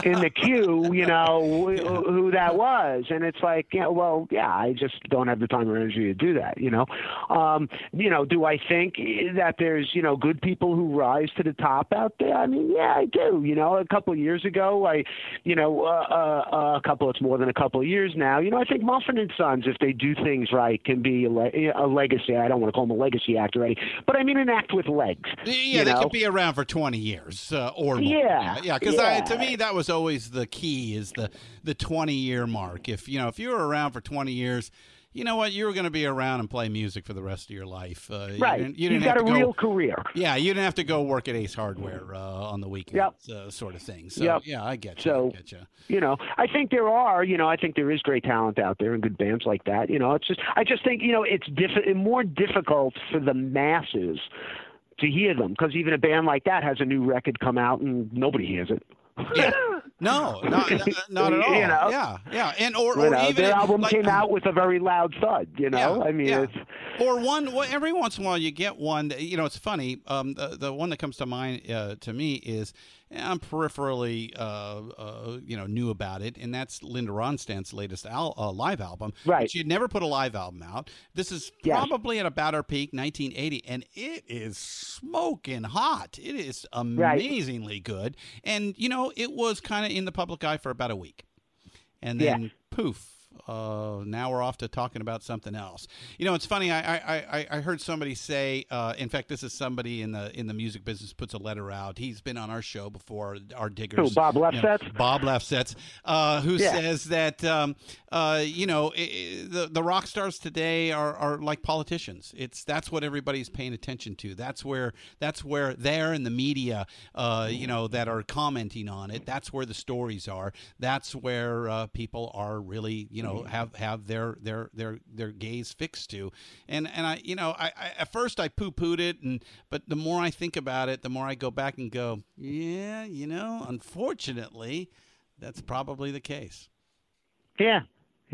see *laughs* in the queue, you know, wh- *laughs* who that was, and it's like, yeah, well, yeah, I just don't have the time or energy to do that. You know, um, you know, do I think that there's you know good people who rise to the top out there? I mean, yeah, I do. You know, a couple of years ago, I, you know, uh, uh, a couple. It's more than a couple of years now. You know, I think Mumford and Sons, if they do things right, can be a, le- a legacy. I don't want to call them a legacy act already, but I mean an act with legs. Yeah, you they know? could be around for 20 years uh, or more. Yeah, yeah. Because yeah. to me, that was always the key is the the 20 year mark. If you know, if you were around for 20 years, you know what, you were going to be around and play music for the rest of your life. Uh, you Right, didn't- You didn't got have a go, real career. Yeah, you didn't have to go work at Ace Hardware uh, on the weekends, uh, sort of thing. So Yep. yeah, I get you. So- I get you. you know i think there are you know i think there is great talent out there and good bands like that you know it's just i just think you know it's diff- more difficult for the masses to hear them because even a band like that has a new record come out and nobody hears it Yeah. *laughs* No, not, not, at all. You know? Yeah, yeah, and or, you or know, even their album like, came out with a very loud thud you know Yeah, i mean yeah. it's or one well, every once in a while you get one that, you know it's funny um, the, the one that comes to mind uh, to me is i'm peripherally uh, uh, you know knew about it and that's linda ronstadt's latest al- uh, live album Right. she had never put a live album out this is Yes. probably at about her peak 1980 and it is smoking hot it is amazingly good and you know it was kind of in the public eye for about a week and then poof. Uh, now we're off to talking about something else. You know, it's funny. I I, I, heard somebody say. Uh, in fact, this is somebody in the in the music business puts a letter out. He's been on our show before. Our diggers, Who, Bob you know, Lefsetz? Bob Lefsetz, uh, who Yeah. says that um, uh, you know i i the the rock stars today are, are like politicians. It's that's what everybody's paying attention to. That's where that's where they're in the media, uh, you know, that are commenting on it. That's where the stories are. That's where uh, people are really you know mm-hmm. have have their their their their gaze fixed to. And and I you know I, I at first I poo pooed it and but the more I think about it, the more I go back and go, yeah, you know, unfortunately, that's probably the case. Yeah,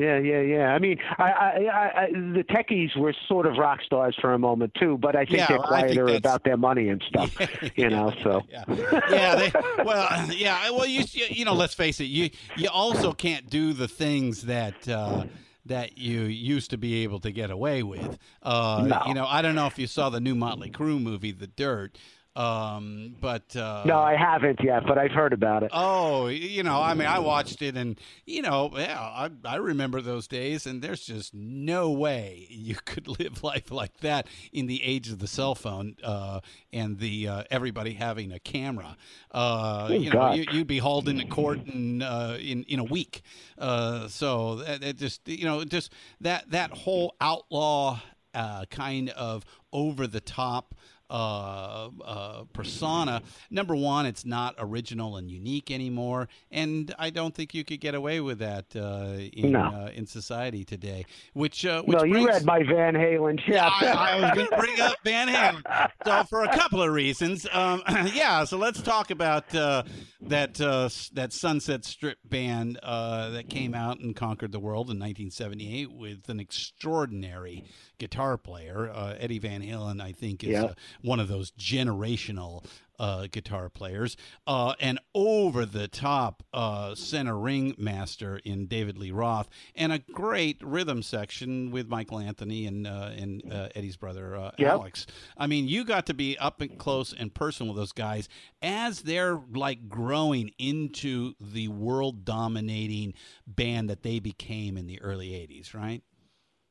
yeah, yeah, yeah. I mean, I, I, I, the techies were sort of rock stars for a moment too, but I think Yeah, they're I think quieter about their money and stuff. *laughs* you know, so yeah, yeah. They, well, yeah. Well, you you know, let's face it. You you also can't do the things that. Uh, that you used to be able to get away with. Uh, No. You know, I don't know if you saw the new Motley Crue movie, The Dirt, um, but uh, no, I haven't yet, but I've heard about it. Oh, you know, I mean, I watched it, and you know, yeah, I, I remember those days, and there's just no way you *laughs* could live life like that in the age of the cell phone uh, and the uh, everybody having a camera. Uh, you know, God. you, you'd be hauled into court in uh, in in a week. Uh, so that, that just you know, just that that whole outlaw uh, kind of over the top uh, uh, persona. Number one, it's not original and unique anymore, and I don't think you could get away with that uh, in No. uh, in society today. Which, uh, which no, you read my Van Halen shit. yeah, I, I was going to bring up Van Halen. So for a couple of reasons, um, *clears throat* yeah. So let's talk about uh, that uh, that Sunset Strip band uh, that came out and conquered the world in 1978 with an extraordinary guitar player, uh, Eddie Van Halen. I think is Yeah. uh, one of those generational. Uh, guitar players, uh, and over the top uh, center ring master in David Lee Roth, and a great rhythm section with Michael Anthony and uh, and uh, Eddie's brother uh, Yep. Alex. I mean, you got to be up and close and personal with those guys as they're like growing into the world dominating band that they became in the early '80s, right?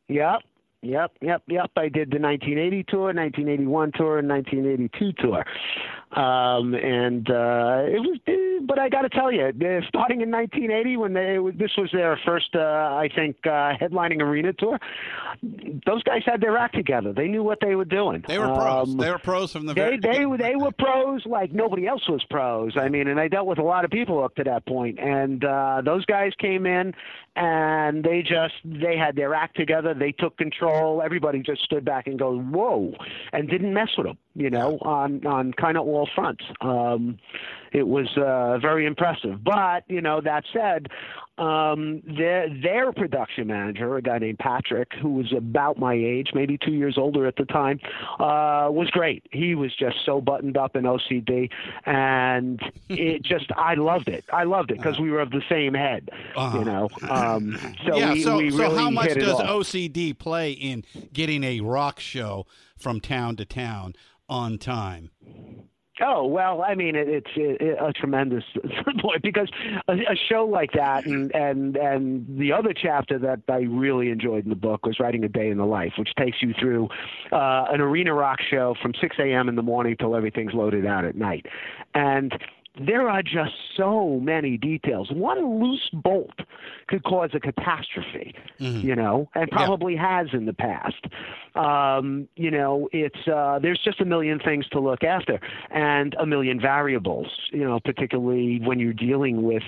Yep. Yep, yep, yep. I did the 1980 tour, 1981 tour, and 1982 tour. Um, and uh, it was, eh, but I got to tell you, uh, starting in 1980, when they this was their first, uh, I think, uh, headlining arena tour, those guys had their act together. They knew what they were doing. They were pros. Um, they were pros from the they very. they were they were pros like nobody else was pros. I mean, and I dealt with a lot of people up to that point, and uh, those guys came in and they just they had their act together. They took control. Everybody just stood back and goes whoa, and didn't mess with them. You know, on on kind of all fronts. Um, it was uh, very impressive. But you know, that said, um, their their production manager, a guy named Patrick, who was about my age, maybe two years older at the time, uh, was great. He was just so buttoned up in OCD, and *laughs* it just I loved it. I loved it because we were of the same head, Uh-huh. you know. Um, so yeah. we, so we so how much does. OCD play in getting a rock show from town to town on time? Oh well, I mean it, it's it, a tremendous *laughs* point because a, a show like that, and and and the other chapter that I really enjoyed in the book was writing a day in the life, which takes you through uh, an arena rock show from 6 a.m. in the morning till everything's loaded out at night, and there are just so many details. One loose bolt could cause a catastrophe, you know, and probably has in the past. Um, you know, it's uh, there's just a million things to look after and a million variables. You know, particularly when you're dealing with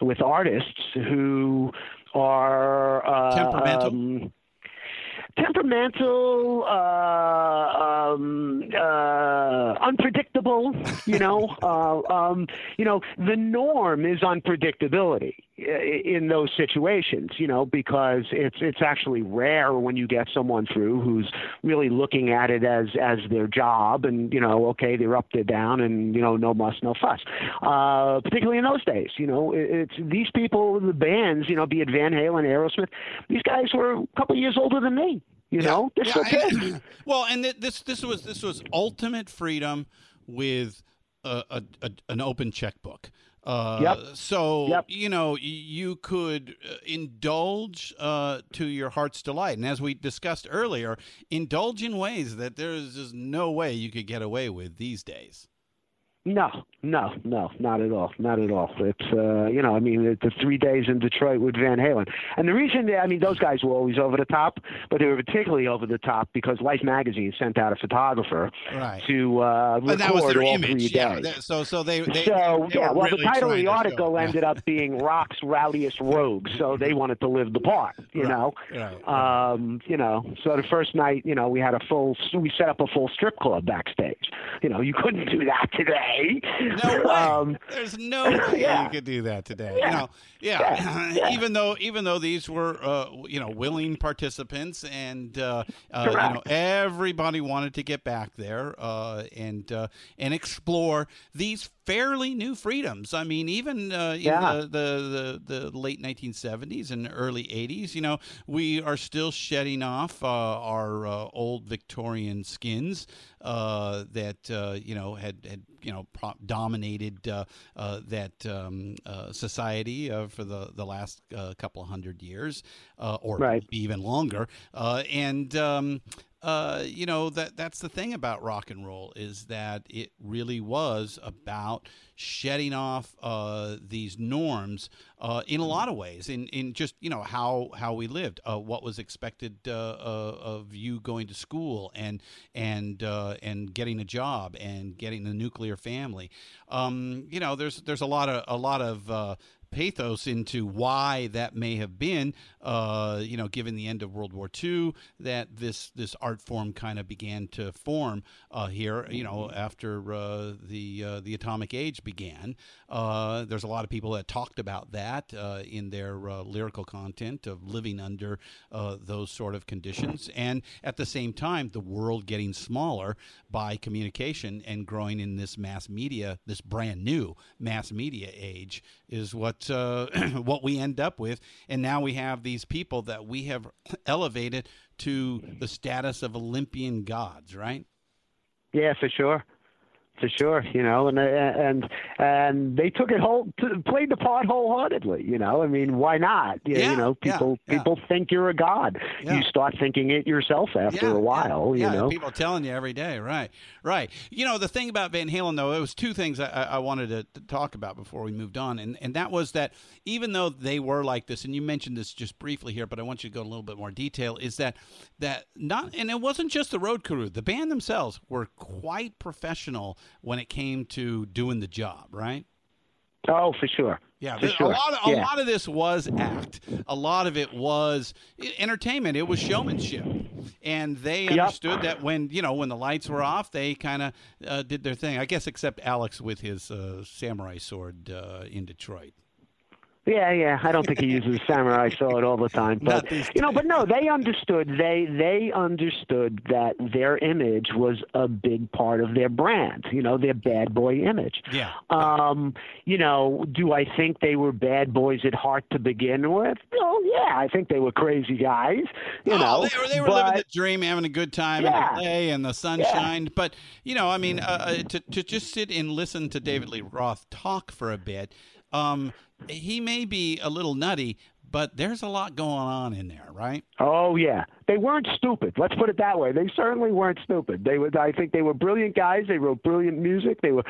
with artists who are uh, Temperamental? um, temperamental, uh, um, uh, unpredictable. You know, *laughs* uh, um, you know, the norm is unpredictability in those situations. You know, because it's it's actually rare when you get someone through who's really looking at it as as their job, and you know, okay, they're up, they're down, and you know, no muss, no fuss. Uh, particularly in those days, you know, it's these people, the bands, you know, be it Van Halen, Aerosmith, these guys were a couple years older than me. You know, they're still Yeah, and- well, and th- this this was this was ultimate freedom with a, a, a an open checkbook. Uh, Yep. So Yep. you know you could uh, indulge uh, to your heart's delight, and as we discussed earlier, indulge in ways that there is just no way you could get away with these days. No, no, no, not at all, not at all. It's uh, you know, I mean, the, the three days in Detroit with Van Halen, and the reason, I mean, those guys were always over the top, but they were particularly over the top because Life magazine sent out a photographer Right. to uh, But that was record their all image. three Yeah. days. That- So so they, they so they yeah, well, the title of the article ended up being "Rock's Rowdiest Rogues," so they wanted to live the part, you Right, know. right, Um, you know, so the first night, you know, we had a full, we set up a full strip club backstage. You know, you couldn't do that today. No way. Um, There's no way *laughs* yeah. you could do that today. Yeah. Know, yeah. *clears throat* Yeah. Even though even though these were uh, you know willing participants and uh, uh, you know everybody wanted to get back there uh, and uh, and explore these fairly new freedoms. I mean, even uh, in Yeah. the, the, the the late 1970s and early 80s, you know, we are still shedding off uh, our uh, old Victorian skins uh, that uh, you know had had you know pro- dominated uh, uh, that um, uh, society uh, for the the last uh, couple of hundred years, uh, or Right. even longer, uh, and. Um, uh, you know that that's the thing about rock and roll is that it really was about shedding off uh, these norms uh, in a lot of ways in, in just you know how how we lived uh, what was expected uh, of you going to school and and and getting a job and getting a nuclear family. Um, you know there's there's a lot of a lot of pathos into why that may have been, uh, you know, given the end of World War II, that this this art form kind of began to form uh, here. You know, after uh, the uh, the atomic age began, uh, there's a lot of people that talked about that uh, in their uh, lyrical content of living under uh, those sort of conditions, and at the same time, the world getting smaller by communication and growing in this mass media, this brand new mass media age, is what *clears throat* what we end up with. And now we have these people that we have *clears throat* elevated to the status of Olympian gods, right? Yeah, for sure, for sure. You know, and uh, and and they took it whole played the part wholeheartedly. You know, I mean, why not? You, Yeah, you know, people yeah. people think you're a god. Yeah. You start thinking it yourself after Yeah, a while. yeah, You know. people telling you every day, right? Right. You know, the thing about Van Halen, though, it was two things I, I wanted to, to talk about before we moved on, and and that was that even though they were like this, and you mentioned this just briefly here, but I want you to go in a little bit more detail, is that that not, and it wasn't just the road crew, the band themselves were quite professional when it came to doing the job, right? Oh, for sure. Yeah, For sure. a lot of a Yeah. lot of this was act. A lot of it was entertainment. It was showmanship, and they Yep. understood that when you know when the lights were off, they kind of uh, did their thing. I guess except Alex with his uh, samurai sword uh, in Detroit. Yeah, yeah. I don't think he uses *laughs* samurai sword all the time, but you know, but no, they understood. They they understood that their image was a big part of their brand. You know, their bad boy image. Yeah. Um, you know, do I think they were bad boys at heart to begin with? Oh, yeah. I think they were crazy guys. You oh, know, they were, they were but, living the dream, having a good time Yeah. in the day and the sunshine. But you know, I mean, uh, uh, to to just sit and listen to David Lee Roth talk for a bit, um, he may be a little nutty, but there's a lot going on in there, right? Oh yeah, they weren't stupid. Let's put it that way. They certainly weren't stupid. They were. I think they were brilliant guys. They wrote brilliant music. They were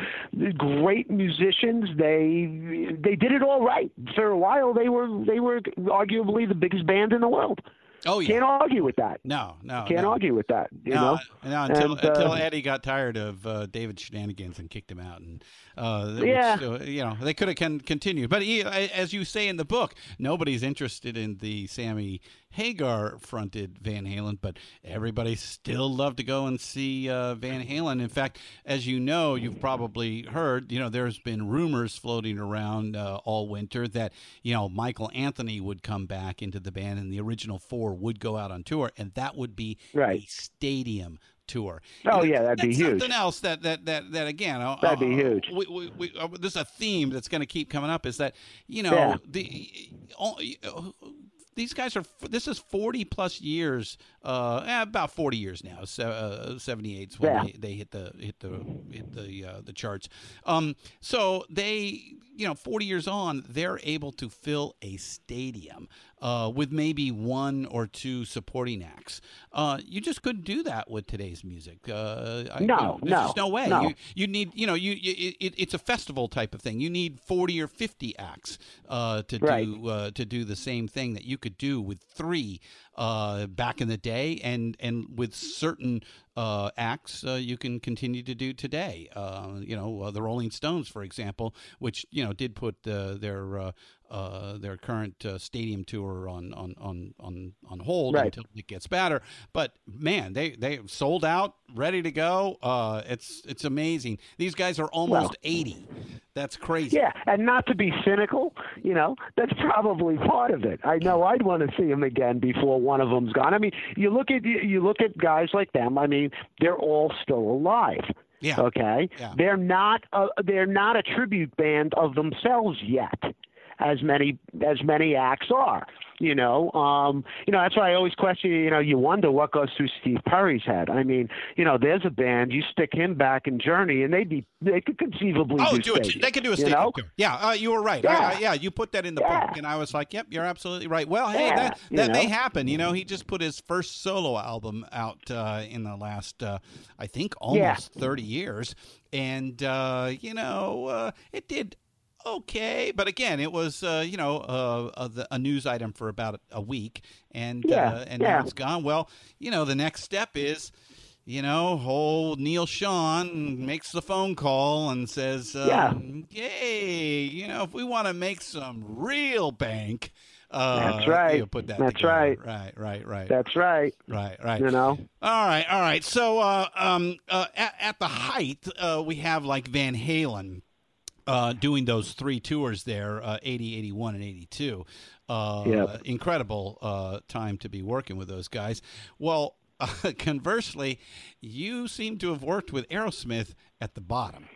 great musicians. They they did it all right. For a while, they were they were arguably the biggest band in the world. Oh yeah. Can't argue with that. No, no, Can't no. argue with that. You no, know. no, until And, uh, until Eddie got tired of uh, David's shenanigans and kicked him out, and uh, which, Yeah. uh, you know they could have con- continued. But he, as you say in the book, nobody's interested in the Sammy Hagar fronted Van Halen, but everybody still loved to go and see uh, Van Halen. In fact, as you know, you've probably heard, you know, there's been rumors floating around uh, all winter that you know Michael Anthony would come back into the band, and the original four would go out on tour, and that would be Right. a stadium tour. Oh, And yeah, that'd be huge. Something else that that that that again, uh, That'd be uh, huge. We, we, we, uh, this is a theme that's going to keep coming up. Is that you know Yeah. the uh, these guys are this is 40 plus years uh eh, about 40 years now so, uh, 78 is when Yeah. they, they hit the hit the hit the uh, the charts um so they you know 40 years on they're able to fill a stadium uh, with maybe one or two supporting acts uh, you just couldn't do that with today's music uh, I- you No, know, there's no, no way no. You, you need you know you, you it, it's a festival type of thing you need 40 or 50 acts uh, to Right. do uh, to do the same thing that you could do with three uh, back in the day and and with certain uh, acts uh, you can continue to do today. Uh, you know, uh, the Rolling Stones, for example, which you know did put their uh, their current uh, stadium tour on on on on, on hold Right. until it gets better. But man, they they sold out, ready to go. Uh, it's it's amazing. These guys are almost eighty. That's crazy. Yeah, and not to be cynical, you know, that's probably part of it. I know I'd want to see them again before one of them's gone. I mean, you look at you look at guys like them. I mean, they're all still alive. Yeah. Okay. Yeah. They're not a, they're not a tribute band of themselves yet, as many as many acts are. You know, um, you know that's why I always question. You know, you wonder what goes through Steve Perry's head. I mean, you know, there's a band you stick him back in Journey, and they'd be they could conceivably Oh, do, do it. They could do a you know? tour. Yeah, uh, you were right. I- Yeah. I- yeah, you put that in the Yeah. book, and I was like, "Yep, you're absolutely right." Well, hey, Yeah, that you that may happen. You know, he just put his first solo album out uh, in the last, uh, I think, almost thirty years, and uh, you know, uh, it did okay, but again, it was uh, you know uh, a, the- a news item for about a week, and Yeah, uh, and yeah. now it's gone. Well, you know, the next step is. You know, old Neil Sean makes the phone call and says, Yeah. um, "Yay! You know, if we want to make some real bank, uh, That's right. You put that. That's together. right. Right. Right. Right. That's right. right. Right. You know. All right, all right. So, uh, um, uh, at, at the height, uh, we have like Van Halen uh, doing those three tours there, uh, 80, 81, and 82. Uh, Yep. Incredible uh, time to be working with those guys. Well, *laughs* conversely, you seem to have worked with Aerosmith at the bottom.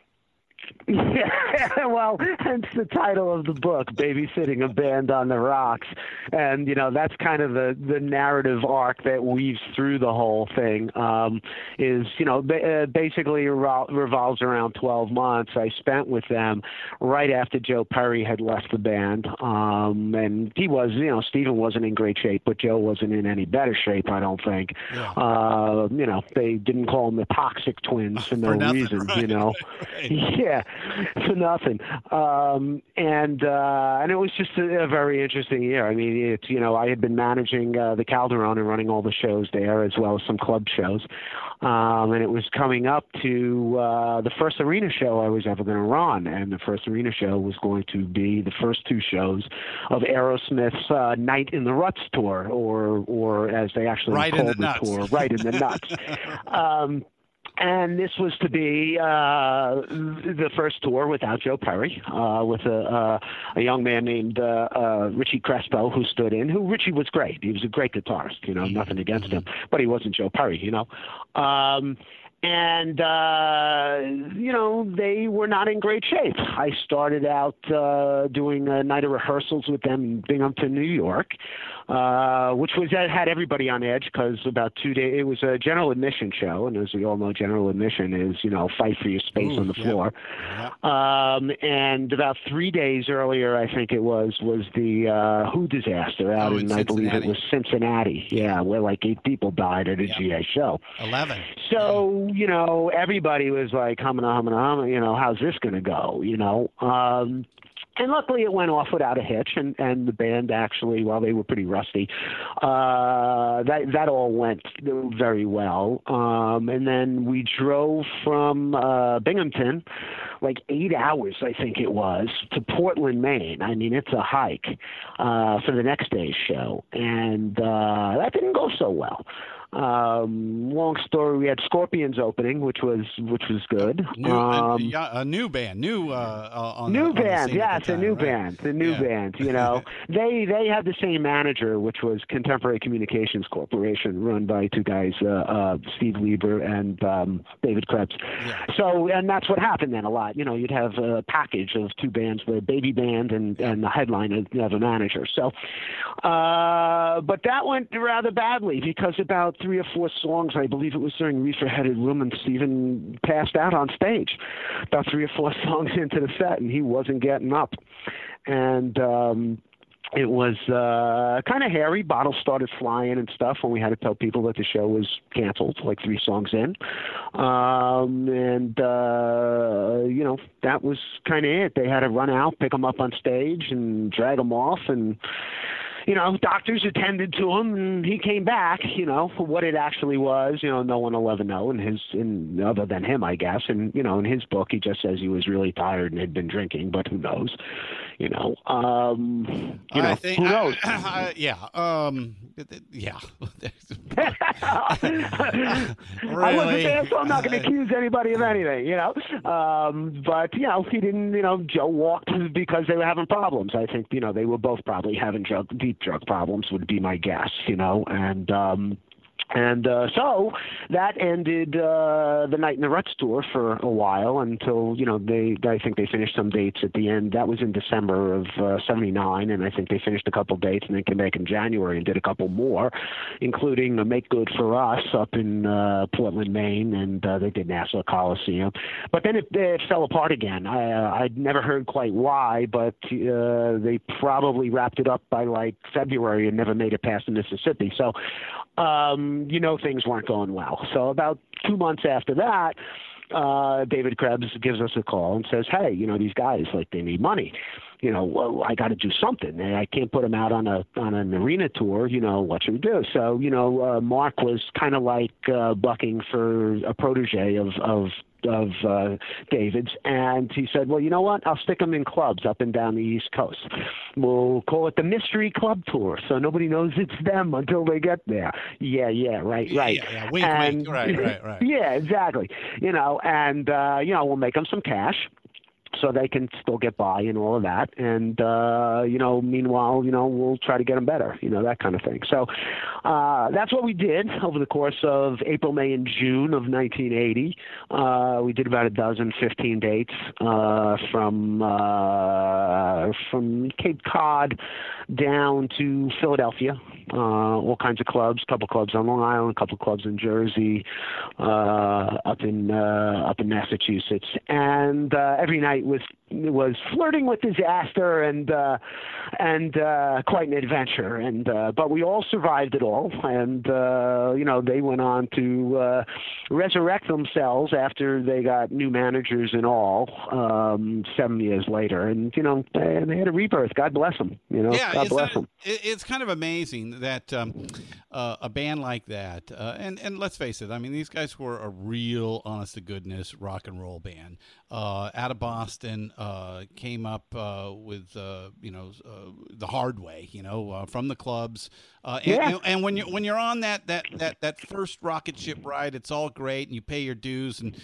Yeah, *laughs* well, hence the title of the book, "Babysitting a Band on the Rocks," and you know that's kind of the the narrative arc that weaves through the whole thing. Um, is you know ba- uh, basically revol- revolves around 12 months I spent with them right after Joe Perry had left the band, um, and he was you know Stephen wasn't in great shape, but Joe wasn't in any better shape, I don't think. Yeah. Uh, you know they didn't call them the Toxic Twins for *laughs* no For nothing, reason, right, you know. *laughs* right. Yeah, for nothing. Um, and uh, and it was just a, a very interesting year. I mean, it you know I had been managing uh, the Calderone and running all the shows there as well as some club shows, um, and it was coming up to uh, the first arena show I was ever going to run, and the first arena show was going to be the first two shows of Aerosmith's uh, Night in the Ruts tour, or or as they actually Right called the the, tour, right in the nuts. *laughs* um, and this was to be uh, the first tour without Joe Perry, uh, with a, uh, a young man named uh, uh, Richie Crespo who stood in. Who Richie was great. He was a great guitarist. You know, nothing against him, but he wasn't Joe Perry. You know. Um, and uh, you know they were not in great shape. I started out uh, doing a night of rehearsals with them in Binghamton, New York, uh, which was that had everybody on edge because about two days it was a general admission show, and as we all know, general admission is you know fight for your space Ooh, on the yeah. floor. Um, and about three days earlier, I think it was, was the uh, Who disaster out Oh, in, in I believe it was Cincinnati. Yeah, where like eight people died at a Yeah. GA show. Eleven. So, you know, everybody was like, humming, humming, humming, you know, how's this going to go, you know? Um, and luckily it went off without a hitch and, and the band actually while they were pretty rusty uh that that all went very well. Um and then we drove from uh binghamton like eight hours i think it was to portland maine. I mean it's a hike uh for the next day's show. And uh that didn't go so well um long story we had scorpions opening which was which was good New, a, um yeah, a new band, new uh, uh, on the- New the band, scene at yeah, the it's a new right? band. The new Yeah. band, you know. *laughs* they they had the same manager, which was Contemporary Communications Corporation, run by two guys, uh, uh, Steve Leber and um, David Krebs. Yeah. So, and that's what happened then a lot. You know, you'd have a package of two bands, the baby band and and the headline you have a manager. So, uh, but that went rather badly because about three or four songs, I believe it was during Reefer Headed Woman, Stephen passed out on stage. About three or four *laughs* songs into the set, and he wasn't getting up. And um, it was uh, kind of hairy. Bottles started flying and stuff when we had to tell people that the show was canceled, like three songs in. Um, and, uh, you know, that was kind of it. They had to run out, pick them up on stage, and drag them off. And you know, doctors attended to him, and he came back. You know, for what it actually was, you know, no one will ever know. In his, in other than him, I guess. And you know, in his book, he just says he was really tired and had been drinking, but who knows? You know, um, you know, I think, who knows? I, *clears throat* I, yeah. Um, yeah. *laughs* I wasn't there, so I'm not going to accuse anybody of anything, you know. Um, but you know, he didn't. You know, Joe walked because they were having problems. I think you know they were both probably having drug, deep drug problems, would be my guess. You know, and um, and uh, so that ended uh, the Night in the Ruts tour for a while until you know they I think they finished some dates at the end. That was in December of '79, uh, and I think they finished a couple dates and then came back in January and did a couple more, including a Make Good for Us up in uh, Portland, Maine, and uh, they did Nassau Coliseum. But then it, it fell apart again. I uh, I'd never heard quite why, but uh, they probably wrapped it up by like February and never made it past the Mississippi. So um, you know things weren't going well. So about two months after that, uh, David Krebs gives us a call and says, "Hey, you know these guys like they need money. You know, well, I got to do something. I can't put them out on a on an arena tour. You know, what should we do?" So, you know, uh, Mark was kind of like uh, bucking for a protege of of of uh, David's, and he said, "Well, you know what? I'll stick them in clubs up and down the East Coast. We'll call it the Mystery Club Tour, so nobody knows it's them until they get there." Yeah, yeah, right, right. Yeah, yeah. Wink, and, wink. Right, right, right. *laughs* Yeah, exactly. You know, and uh, you know, we'll make them some cash so they can still get by and all of that. And uh, you know, meanwhile, you know, we'll try to get them better, you know, that kind of thing. So uh, that's what we did over the course of April, May, and June of 1980. Uh, we did about a dozen, 15 dates uh, from uh, from Cape Cod down to Philadelphia. Uh, all kinds of clubs, a couple clubs on Long Island, a couple clubs in Jersey, uh, up in uh, up in Massachusetts, and uh, every night was was flirting with disaster and uh, and uh, quite an adventure. And uh, but we all survived it all, and uh, you know they went on to uh, resurrect themselves after they got new managers and all um, seven years later, and you know they, they had a rebirth. God bless them. You know, yeah, God bless them. It's kind of amazing that um, uh, a band like that, uh, and and let's face it, I mean these guys were a real, honest to goodness rock and roll band uh, out of Boston. Uh, came up uh, with uh, you know the hard way, you know, from the clubs. And, yeah. and, and, when you're when you're on that that that that first rocket ship ride, it's all great, and you pay your dues, and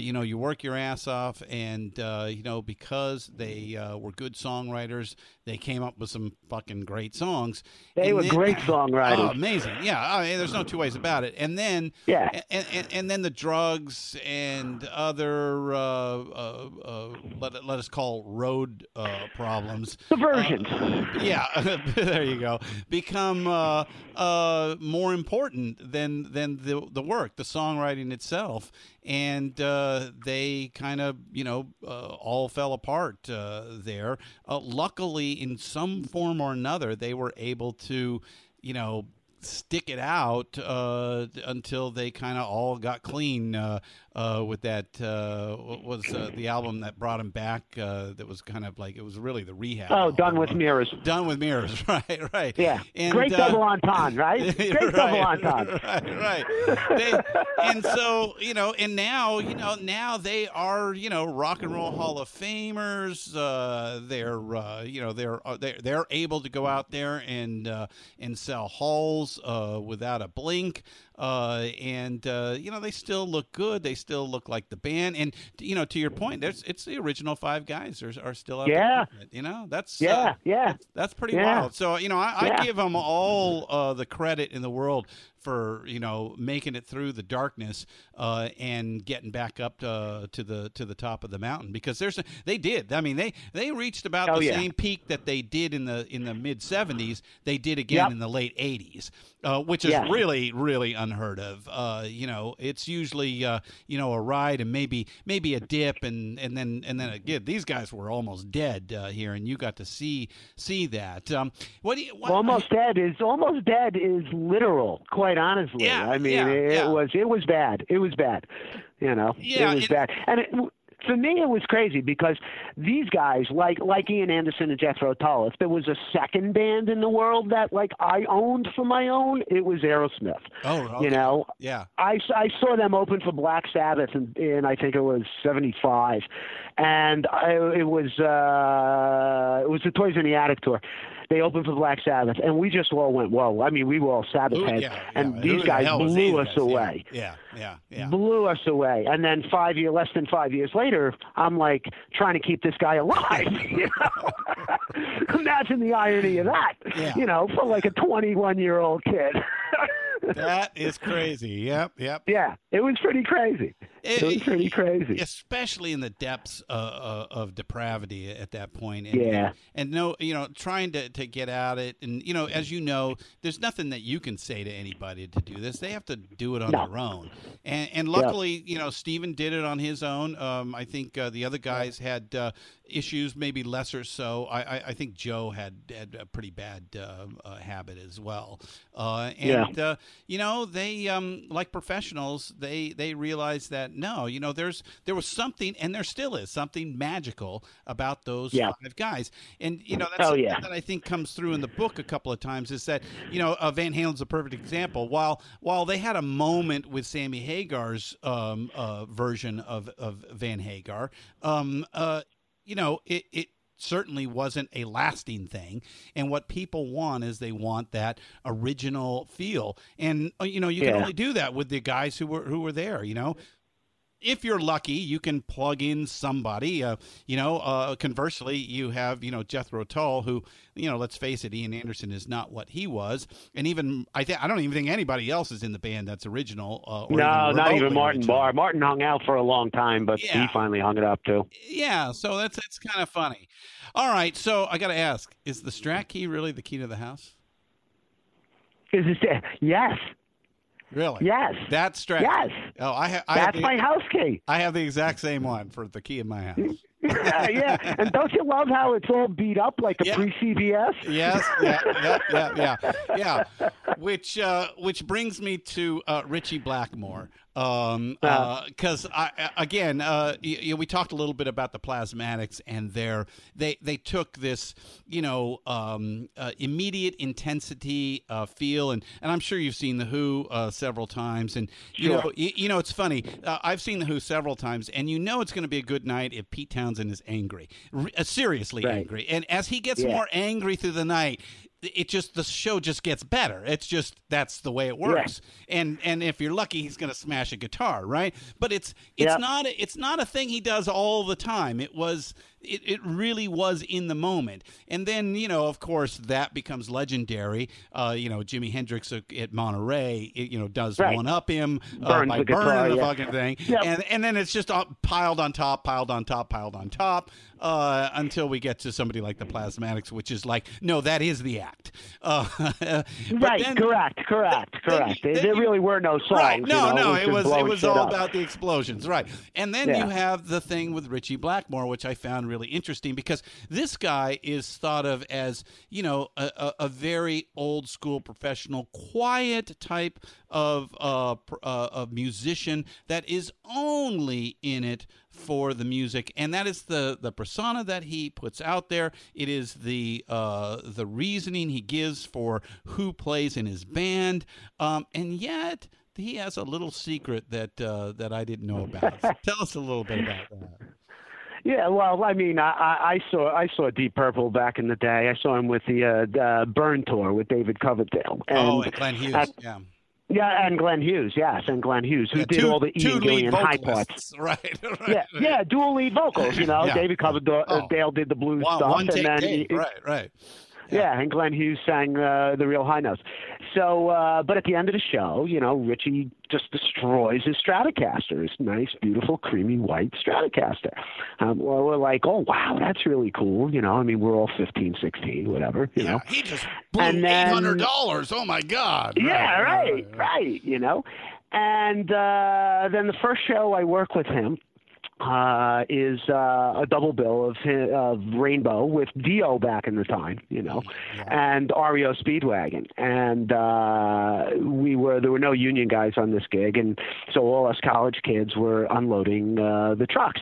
you know you work your ass off, and you know because they were good songwriters, they came up with some fucking great songs. They and were then, great songwriters. Oh, amazing! Yeah, I mean, there's no two ways about it. And then yeah, and, and, and then the drugs and other uh, uh, uh, let let us call road uh, problems. Diversions. yeah, *laughs* there you go. Become more important than than the the work, the songwriting itself, and uh, they kind of you know uh, all fell apart uh, there. luckily, in some form or another, they were able to you know stick it out uh, until they kind of all got clean uh, uh, with that uh, was uh, the album that brought him back. Uh, that was kind of like it was really the rehab. Oh, album. done with mirrors. Done with mirrors. *laughs* Right. Right. Yeah. And, Great double entendre, *laughs* right? Great *laughs* right, double entendre. Right. Right. they, and so you know, and now you know, now they are you know rock and roll Hall of Famers. they're you know they're they're they're able to go out there and and sell halls without a blink. Uh, and uh, you know they still look good. They still look like the band. And you know, to your point, there's it's the original five guys are, are still out yeah. there. You know, that's yeah, uh, yeah, that's, that's pretty yeah. wild. So you know, I, yeah. I give them all uh, the credit in the world for you know making it through the darkness uh, and getting back up to, to, the to the top of the mountain because there's a, they did I mean they they reached about oh, the yeah. same peak that they did in the in the mid 70s they did again yep. in the late 80s uh, which is yeah. really really unheard of uh, you know it's usually uh, you know a ride and maybe maybe a dip and and then and then again these guys were almost dead uh, here and you got to see see that um, what do you what, almost dead is almost dead is literal quite honestly. Yeah, I mean, yeah, it, yeah. was it was bad. It was bad. You know, Yeah, it was it- bad. And it, for me it was crazy because these guys like like Ian Anderson and Jethro Tull. If there was a second band in the world that like I owned for my own, it was Aerosmith. Oh, okay. You know, yeah. I, I saw them open for Black Sabbath in, in I think it was '75, and I, it was uh, it was the Toys in the Attic tour. They opened for Black Sabbath, and we just all went, "Whoa!" I mean, we were all Sabbath heads, yeah, and yeah. these Who the guys was blew us guys? Away Yeah, yeah, yeah. blew us away. And then five year, less than five years later, I'm like trying to keep this guy alive. *laughs* You know, *laughs* imagine the irony of that. You know, for like a 21 year old kid. *laughs* That is crazy. Yep, yep. yeah, it was pretty crazy. It was pretty crazy. especially in the depths uh, uh, of depravity at that point. And, Yeah. and no, you know, trying to, to get at it, and you know, as you know, there's nothing that you can say to anybody to do this. They have to do it on No. their own. And and luckily, you know, Steven did it on his own. Um, I think uh, the other guys had uh, issues, maybe lesser so. I, I, I think Joe had had a pretty bad uh, uh, habit as well. Uh, and uh, you know, they um, like professionals, they they realized that no, you know, there's there was something, and there still is something magical about those Yeah. five guys. And you know, that's Oh, something yeah. that I think comes through in the book a couple of times. Is that you know, uh, Van Halen's a perfect example. While while they had a moment with Sammy Hagar's um, uh, version of of Van Hagar, um, uh, you know, it, it certainly wasn't a lasting thing. And what people want is they want that original feel. And uh, you know, you can Yeah. only do that with the guys who were who were there. You know. If you're lucky, you can plug in somebody. Uh, you know, uh, conversely, you have you know Jethro Tull, who you know, let's face it, Ian Anderson is not what he was, and even I think I don't even think anybody else is in the band that's original. Uh, or no, even not even Martin original. Barre. Martin hung out for a long time, but Yeah. he finally hung it up too. Yeah, so that's it's kind of funny. All right, so I got to ask: Is the Strat key really the key to the house? Is this? Yes, Really? yes, That Strat. yes. Oh, I, ha- I have That's my house key. I have the exact same one for the key in my house. *laughs* yeah, yeah. And don't you love how it's all beat up like a Yeah. pre CBS? yes, yeah, yeah, yeah, yeah, *laughs* yeah. Which uh, which brings me to uh, Ritchie Blackmore. Um, because I I- again, uh, y- y- we talked a little bit about the plasmatics and their they they took this you know um, uh, immediate intensity uh, feel and and I'm sure you've seen the Who uh, several times and you Sure. know you, you know it's funny uh, I've seen the Who several times and you know it's going to be a good night if Pete Townshend is angry, R- uh, seriously Right. angry, and as he gets Yeah. more angry through the night it just the show just gets better. It's just that's the way it works. And and if you're lucky he's going to smash a guitar right? But it's it's Yeah. not a, it's not a thing he does all the time. It was it, it really was in the moment and then you know of course that becomes legendary uh you know jimi hendrix at monterey it, you know does Right. one up him uh, by the guitar, burning the yeah. fucking thing Yep. and and then it's just piled on top piled on top piled on top uh, until we get to somebody like the plasmatics which is like no that is the act uh, *laughs* Right, then- correct, correct, then- correct. then there you- really were no songs. Right. you No, know, no, just it was it was all up. about the explosions, right? And then Yeah. you have the thing with Ritchie Blackmore, which I found really interesting because this guy is thought of as you know a, a, very old school professional, quiet type of uh, pr- uh, of musician that is only in it for the music. And that is the the persona that he puts out there. It is the uh the reasoning he gives for who plays in his band. Um and yet he has a little secret that uh that i didn't know about. *laughs* Tell us a little bit about that Yeah, well, I mean, I, I saw I saw Deep Purple back in the day. I saw him with the uh, uh, Burn tour with David Coverdale. And, oh and glenn hughes at- yeah yeah, and Glenn Hughes, yes, and Glenn Hughes, who Yeah, did all the two Ian Gillan high parts. *laughs* right, right Yeah, yeah, dual lead vocals. You know, *laughs* Yeah. David Coverdale Oh. Dale did the blues stuff, and then he- right right Yeah, and Glenn Hughes sang uh, the real high notes. So, uh, but at the end of the show, you know, Ritchie just destroys his Stratocaster, his nice, beautiful, creamy white Stratocaster. Um, well, we're like, oh, wow, that's really cool. You know, I mean, we're all 15, 16, whatever, you yeah know. he just blew And then- $800 oh my god Yeah, right, right, you know. And uh, then the first show I work with him uh, is uh, a double bill of, of Rainbow with Dio back in the time, you know, and REO Speedwagon. And uh, we were there were no union guys on this gig, and so all us college kids were unloading uh, the trucks.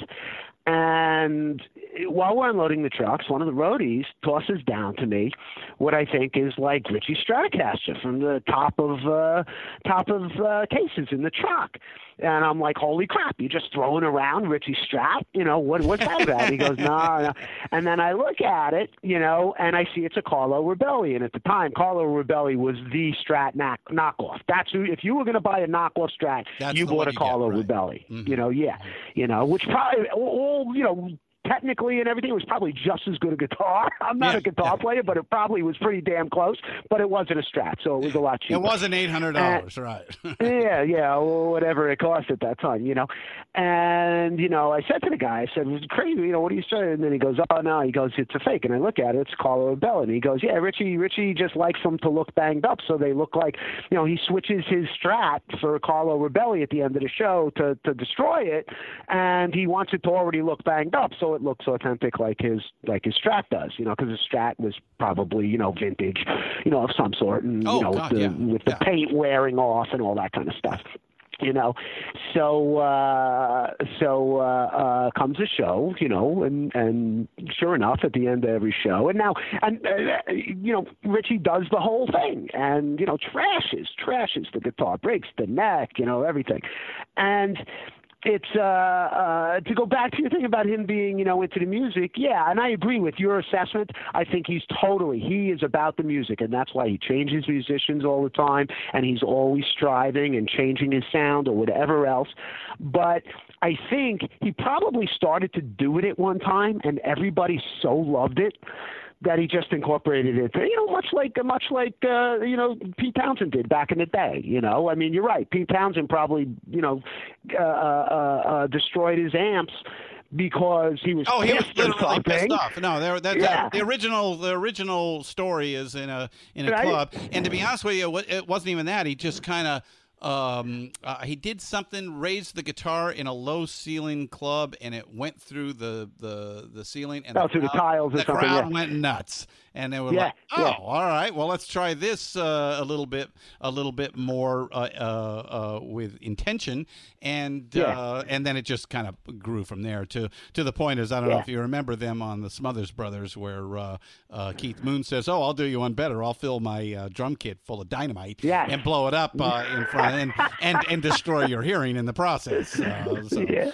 And while we're unloading the trucks, one of the roadies tosses down to me what I think is like Ritchie Stratocaster from the top of uh, top of uh, cases in the truck. And I'm like, holy crap, you're just throwing around Ritchie Strat? You know, what, what's that about? he goes, no, no. And then I look at it, you know, and I see it's a Carlo Robelli. And at the time, Carlo Robelli was the Strat knock- knockoff. That's who, if you were going to buy a knockoff Strat, That's you bought a you get, Carlo right. Robelli. Mhm. You know, yeah. You know, which probably, all, you know, technically and everything, it was probably just as good a guitar. *laughs* I'm not Yeah, a guitar yeah. player, but it probably was pretty damn close. But it wasn't a Strat, so it was a lot cheaper It wasn't eight hundred dollars, right? *laughs* yeah, yeah, whatever it cost at that time, you know. And you know, I said to the guy, I said, "It was crazy, you know. What are you saying?" And then he goes, "Oh no," he goes, "It's a fake." And I look at it, it's Carlo Bell, and he goes, "Yeah, Ritchie, Ritchie just likes them to look banged up, so they look like, you know, he switches his Strat for Carlo Robelli at the end of the show to to destroy it, and he wants it to already look banged up, so it looks authentic like his like his Strat does, you know, because his Strat was probably you know vintage, you know, of some sort, and Oh, you know, God, with the yeah, with the yeah. paint wearing off and all that kind of stuff you know. So uh so uh uh comes a show you know and and sure enough at the end of every show and now and uh, you know ritchie does the whole thing and you know trashes trashes the guitar breaks the neck you know everything. And it's uh, uh, to go back to your thing about him being, you know, into the music. Yeah, and I agree with your assessment. I think he's totally he is about the music, and that's why he changes musicians all the time, and he's always striving and changing his sound or whatever else. But I think he probably started to do it at one time, and everybody so loved it that he just incorporated it. You know, much like much like uh, you know Pete Townshend did back in the day. You know, I mean, you're right. Pete Townshend probably you know uh, uh, uh, destroyed his amps because he was Oh, he was literally pissed off. No, there, that, Yeah. that, the original the original story is in a in a Right. club, and to be honest with you, it wasn't even that. He just kind of. Um, uh, he did something, raised the guitar in a low ceiling club, and it went through the the, the ceiling and Oh, through the tiles or the something, crowd yeah. went nuts, and they were Yeah, like, "Oh, yeah. all right, well, let's try this uh, a little bit, a little bit more uh, uh, uh, with intention," and uh, and then it just kind of grew from there to to the point is I don't know if you remember them on the Smothers Brothers where uh, uh, Keith Moon says, "Oh, I'll do you one better. I'll fill my uh, drum kit full of dynamite and blow it up uh, in front and, and and destroy your hearing in the process." Uh, so. *laughs* Yeah,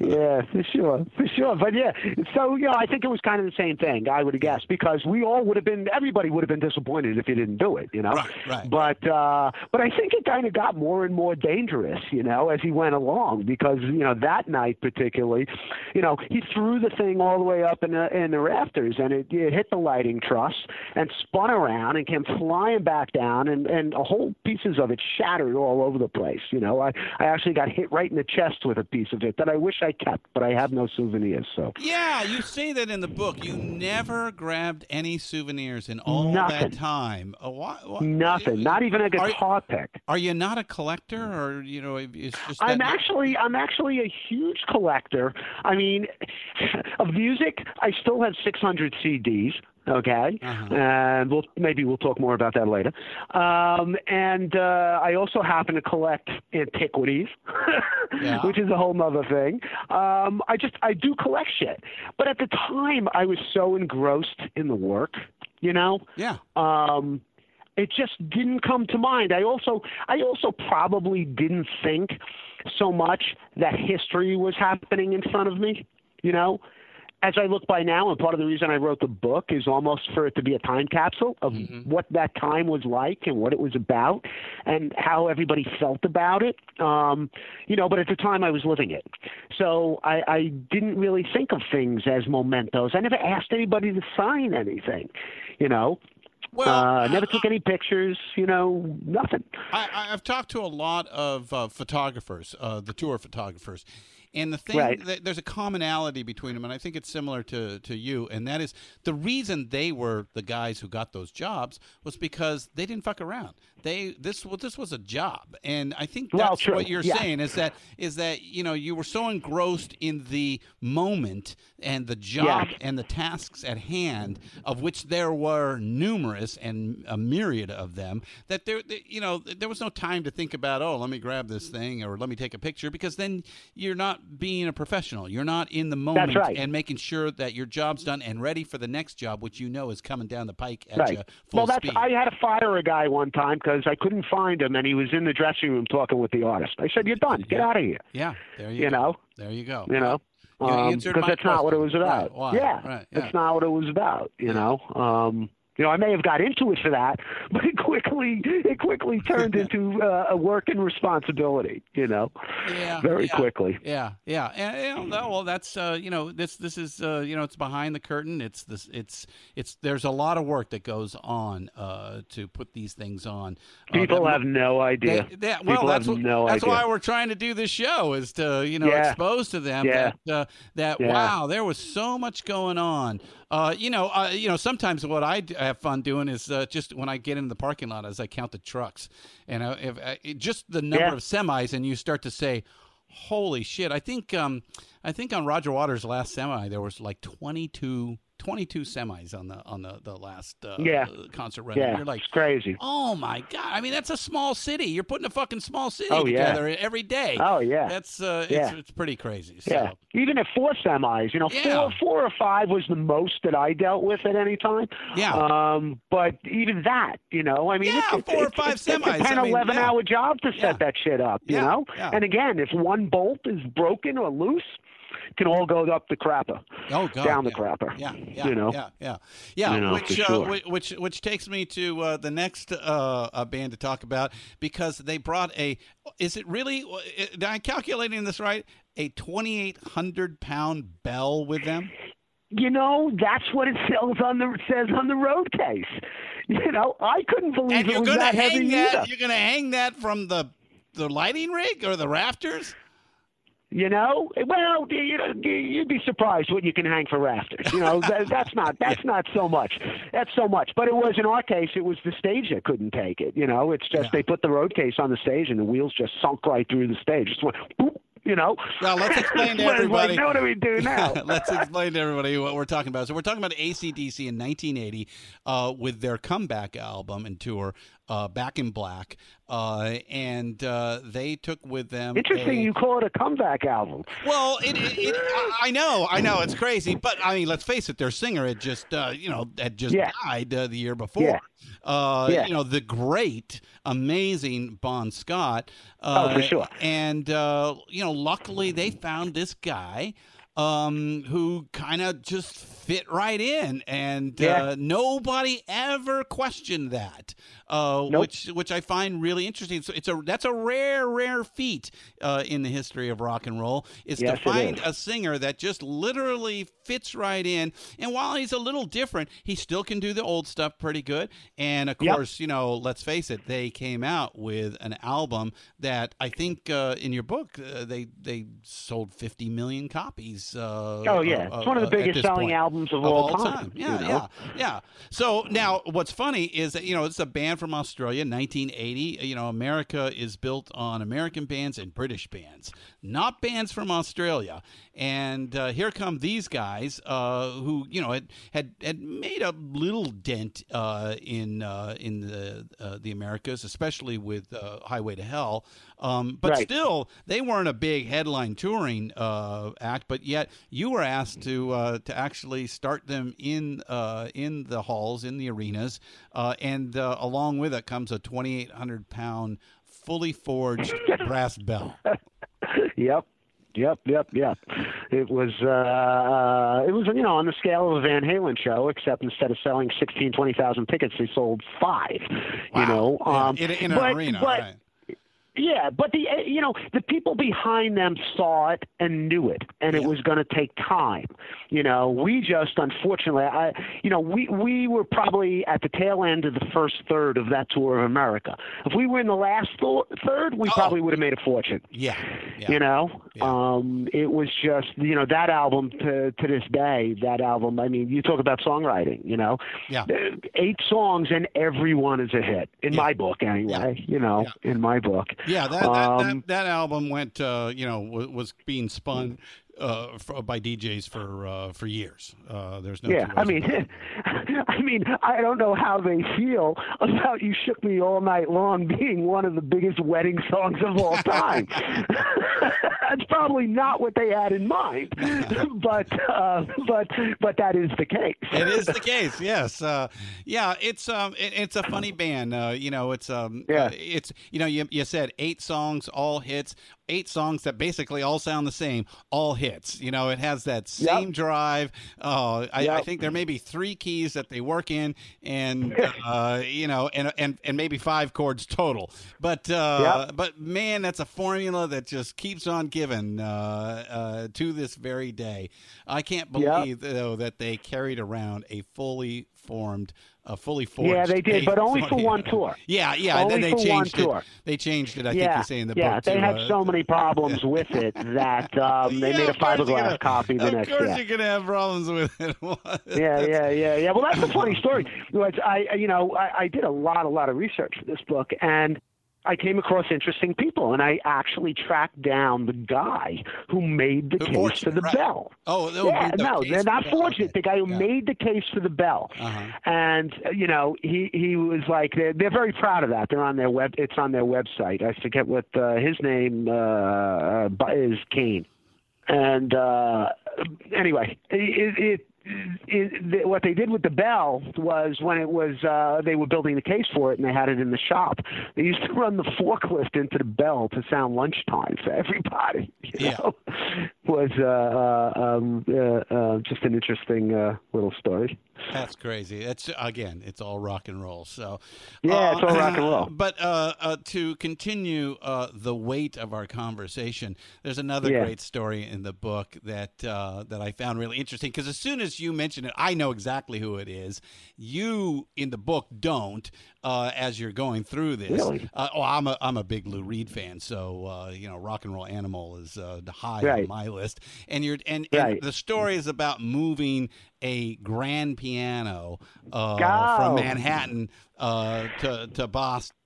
yeah, for sure, for sure. But yeah, so you know, I think it was kind of the same thing. I would have guessed because we all would have been, everybody would have been disappointed if you didn't do it. You know, Right, right. But uh, but I think it kind of got more and more dangerous, you know, as he went along because you know that night particularly, you know, he threw the thing all the way up in the in the rafters and it, it hit the lighting truss and spun around and came flying back down and and a whole pieces of it shattered all over the place. You know, I I actually got hit right in the chest with a piece of it that I wish I kept, but I have no souvenirs. So Yeah, you say that in the book. You never grabbed any souvenirs in all Nothing. that time. Uh, why, why- nothing, not even a Are guitar pick. Are you not a collector, or you know, it's just I'm actually I'm actually a huge collector. I mean, *laughs* of music, I still have 600 CDs. Okay, Uh-huh. and we'll maybe we'll talk more about that later. Um, and uh, I also happen to collect antiquities, *laughs* Yeah. which is a whole other thing. Um, I just I do collect shit, but at the time I was so engrossed in the work, you know yeah. um, it just didn't come to mind. I also I also probably didn't think so much that history was happening in front of me, you know. As I look by now, and part of the reason I wrote the book is almost for it to be a time capsule of what that time was like and what it was about and how everybody felt about it. Um, you know, but at the time I was living it. So I, I didn't really think of things as mementos. I never asked anybody to sign anything, you know. Well, uh, never took any pictures, you know, nothing. I, I- I've talked to a lot of uh, photographers, uh, the tour photographers, and the thing Right. that there's a commonality between them, and I think it's similar to, to you, and that is the reason they were the guys who got those jobs was because they didn't fuck around. They this well, this was a job, and I think that's true. what you're Yeah. saying is that is that you know you were so engrossed in the moment and the job Yes. and the tasks at hand, of which there were numerous and a myriad of them, that there, you know, there was no time to think about, oh, let me grab this thing or let me take a picture, because then you're not not being a professional. You're not in the moment right. and making sure that your job's done and ready for the next job, which you know is coming down the pike at Right. you full Well, that's speed. I had to fire a guy one time because I couldn't find him, and he was in the dressing room talking with the artist. I said, "You're done. Get Yeah. out of here." yeah, there you, You go. know. There you go. You know. You Um, because that's not what it was about. Right. Yeah, Right, yeah. that's not what it was about. You know, um, you know, I may have got into it for that, *laughs* but it quickly it quickly turned into uh, a and responsibility. You know, Yeah, very yeah. quickly. Yeah, yeah, and no, well, that's uh, you know, this this is uh, you know, it's behind the curtain. It's this, it's it's. There's a lot of work that goes on uh, to put these things on. Uh, People that- have no idea. They, they- well, People that's have what, no that's idea. why we're trying to do this show is to you know Yeah. expose to them that uh, that wow, there was so much going on. Uh, you know, uh, you know, sometimes what I have fun doing is uh, just when I get into the parking lot, as I count the trucks, and uh, if uh, it- just the number Yeah. of semis, and you start to say, "Holy shit!" I think um, I think on Roger Waters' last semi there was like 22, 22 semis on the on the the last uh, Yeah. concert run. yeah, You're like, it's crazy. Oh my god! I mean, that's a small city. You're putting a fucking small city Oh, yeah. together every day. Oh yeah. That's uh, Yeah. it's, it's pretty crazy. So. Yeah, even at four semis, you know, Yeah. four four or five was the most that I dealt with at any time. Yeah. Um, but even that, you know, I mean, Yeah, it's, four or five it's, it's semis, a 10, I mean, 11 yeah. hour job to set Yeah. that shit up, you Yeah, know. yeah. And again, if one bolt is broken or loose, can all go up the crapper, Oh god. down the yeah. crapper. Yeah, yeah, you know. yeah, yeah, yeah. You know, which, for uh, which, which takes me to uh, the next uh, uh, band to talk about because they brought a. Is it really? uh, Am I calculating this right? A twenty-eight hundred pound bell with them. You know, that's what it sells on the says on the road case. You know, I couldn't believe And it you're was gonna that hang heavy that. either. You're gonna hang that from the the lighting rig or the rafters. You know, well, you know, you'd be surprised what you can hang for rafters. You know, that, that's not *laughs* that's not so much. That's so much. But it was in our case, it was the stage that couldn't take it. You know, it's just Yeah. they put the road case on the stage and the wheels just sunk right through the stage. Just went, boop, you know. Well, let's explain *laughs* to It's like, everybody. what do we do *laughs* now? Let's explain to everybody what we're talking about. So we're talking about ACDC in 1980 uh, with their comeback album and tour, uh, Back in Black, uh, and uh, they took with them. Interesting, a- you call it a comeback album. Well, it, it, it, I- know, I know, it's crazy, but I mean, let's face it, their singer had just, uh, you know, had just Yeah. died uh, the year before. Yeah. Uh, Yeah. You know, the great, amazing Bon Scott. Uh, Oh, for sure. And uh, you know, luckily they found this guy um, who kind of just fit right in, and uh, nobody ever questioned that, uh, Nope. which which I find really interesting. So it's a that's a rare rare feat uh, in the history of rock and roll is Yes, to find is. a singer that just literally fits right in. And while he's a little different, he still can do the old stuff pretty good. And of Yep. course, you know, let's face it, they came out with an album that I think uh, in your book uh, they they sold 50 million copies. Uh, Oh yeah, it's one of the biggest selling point albums of, of all, all time. time. Yeah, you know? yeah, yeah. So now, what's funny is that you know it's a band from Australia, 1980. You know, America is built on American bands and British bands, not bands from Australia. And uh, here come these guys uh, who you know had, had had made a little dent uh, in uh, in the uh, the Americas, especially with uh, Highway to Hell. Um, but Right. still, they weren't a big headline touring uh, act. But yet, you were asked to uh, to actually start them in uh, in the halls, in the arenas, uh, and uh, along with it comes a 2,800 pound, fully forged brass bell. *laughs* Yep. Yep, yep, yep. It was, uh, uh, it was, you know, on the scale of a Van Halen show, except instead of selling 16, 20,000 tickets, they sold five. You know, um, in, in an but, arena, but, right? Yeah, but the uh, you know the people behind them saw it and knew it, and it was going to take time. You know, we just unfortunately, I you know we we were probably at the tail end of the first third of that tour of America. If we were in the last th- third, we Oh. probably would have made a fortune. Yeah, yeah. You know, Yeah. um, it was just you know that album to to this day. That album, I mean, you talk about songwriting. You know, Yeah. Uh, eight songs and every one is a hit in Yeah. my book, anyway. You know, in my book. Yeah, that that, Um, that, that album went, uh, you know, was, was being spun uh, for, by DJs for uh, for years. Uh, there's no Yeah, I mean. *laughs* I mean, I don't know how they feel about "You Shook Me All Night Long" being one of the biggest wedding songs of all *laughs* time. *laughs* that's probably not what they had in mind, but uh, but but that is the case. it is the case. Yes. Uh, yeah. It's um. It, it's a funny band. Uh, you know. It's um. Yeah. it's you know. You you said eight songs, all hits. Eight songs that basically all sound the same, all hits. You know, it has that same Yep. drive. Oh, I, I think there may be three keys that they work in, and *laughs* uh, you know, and and and maybe five chords total. But uh, Yep. but man, that's a formula that just keeps on giving uh, uh, to this very day. I can't Yep. believe though that they carried around a fully formed, a fully formed. Yeah, they did, but only for one tour. Yeah, yeah, and then they changed it. tour. They changed it. I yeah, think you say in the yeah, book. Yeah, they had uh, so many problems with it *laughs* that um, they Yeah, made a of course you're fiberglass gonna- copy the of course year. you're gonna have problems with it. *laughs* yeah, yeah, yeah, yeah. Well, that's a funny story. Was I, you know, I, I did a lot, a lot of research for this book, and I came across interesting people, and I actually tracked down the guy who made the Who case for the right. bell. Oh, yeah, be the no, case they're not the fortunate. Okay. The guy who Yeah. made the case for the bell, Uh-huh. and uh, you know, he he was like, they're, they're very proud of that. They're on their web. It's on their website. I forget what uh, his name uh, uh, is. Kane. And uh, anyway, it, it, it, it, what they did with the bell was when it was uh, they were building the case for it and they had it in the shop. They used to *laughs* run the forklift into the bell to sound lunchtime for everybody. *laughs* You Yeah. know? *laughs* was uh, uh, um, uh, uh, just an interesting uh, little story. That's crazy. That's again, it's all rock and roll. So Yeah, it's all rock and roll. *laughs* But uh, uh, to continue uh, the weight of our conversation, there's another Yeah. great story in the book that uh, that I found really interesting because as soon as you mention it, I know exactly who it is. You in the book don't. Uh, as you're going through this, Really? uh, oh, I'm a I'm a big Lou Reed fan, so uh, you know, Rock and Roll Animal is uh, high on my list. And you're and, and Right. the story is about moving a grand piano uh, from Manhattan uh, to to Boston.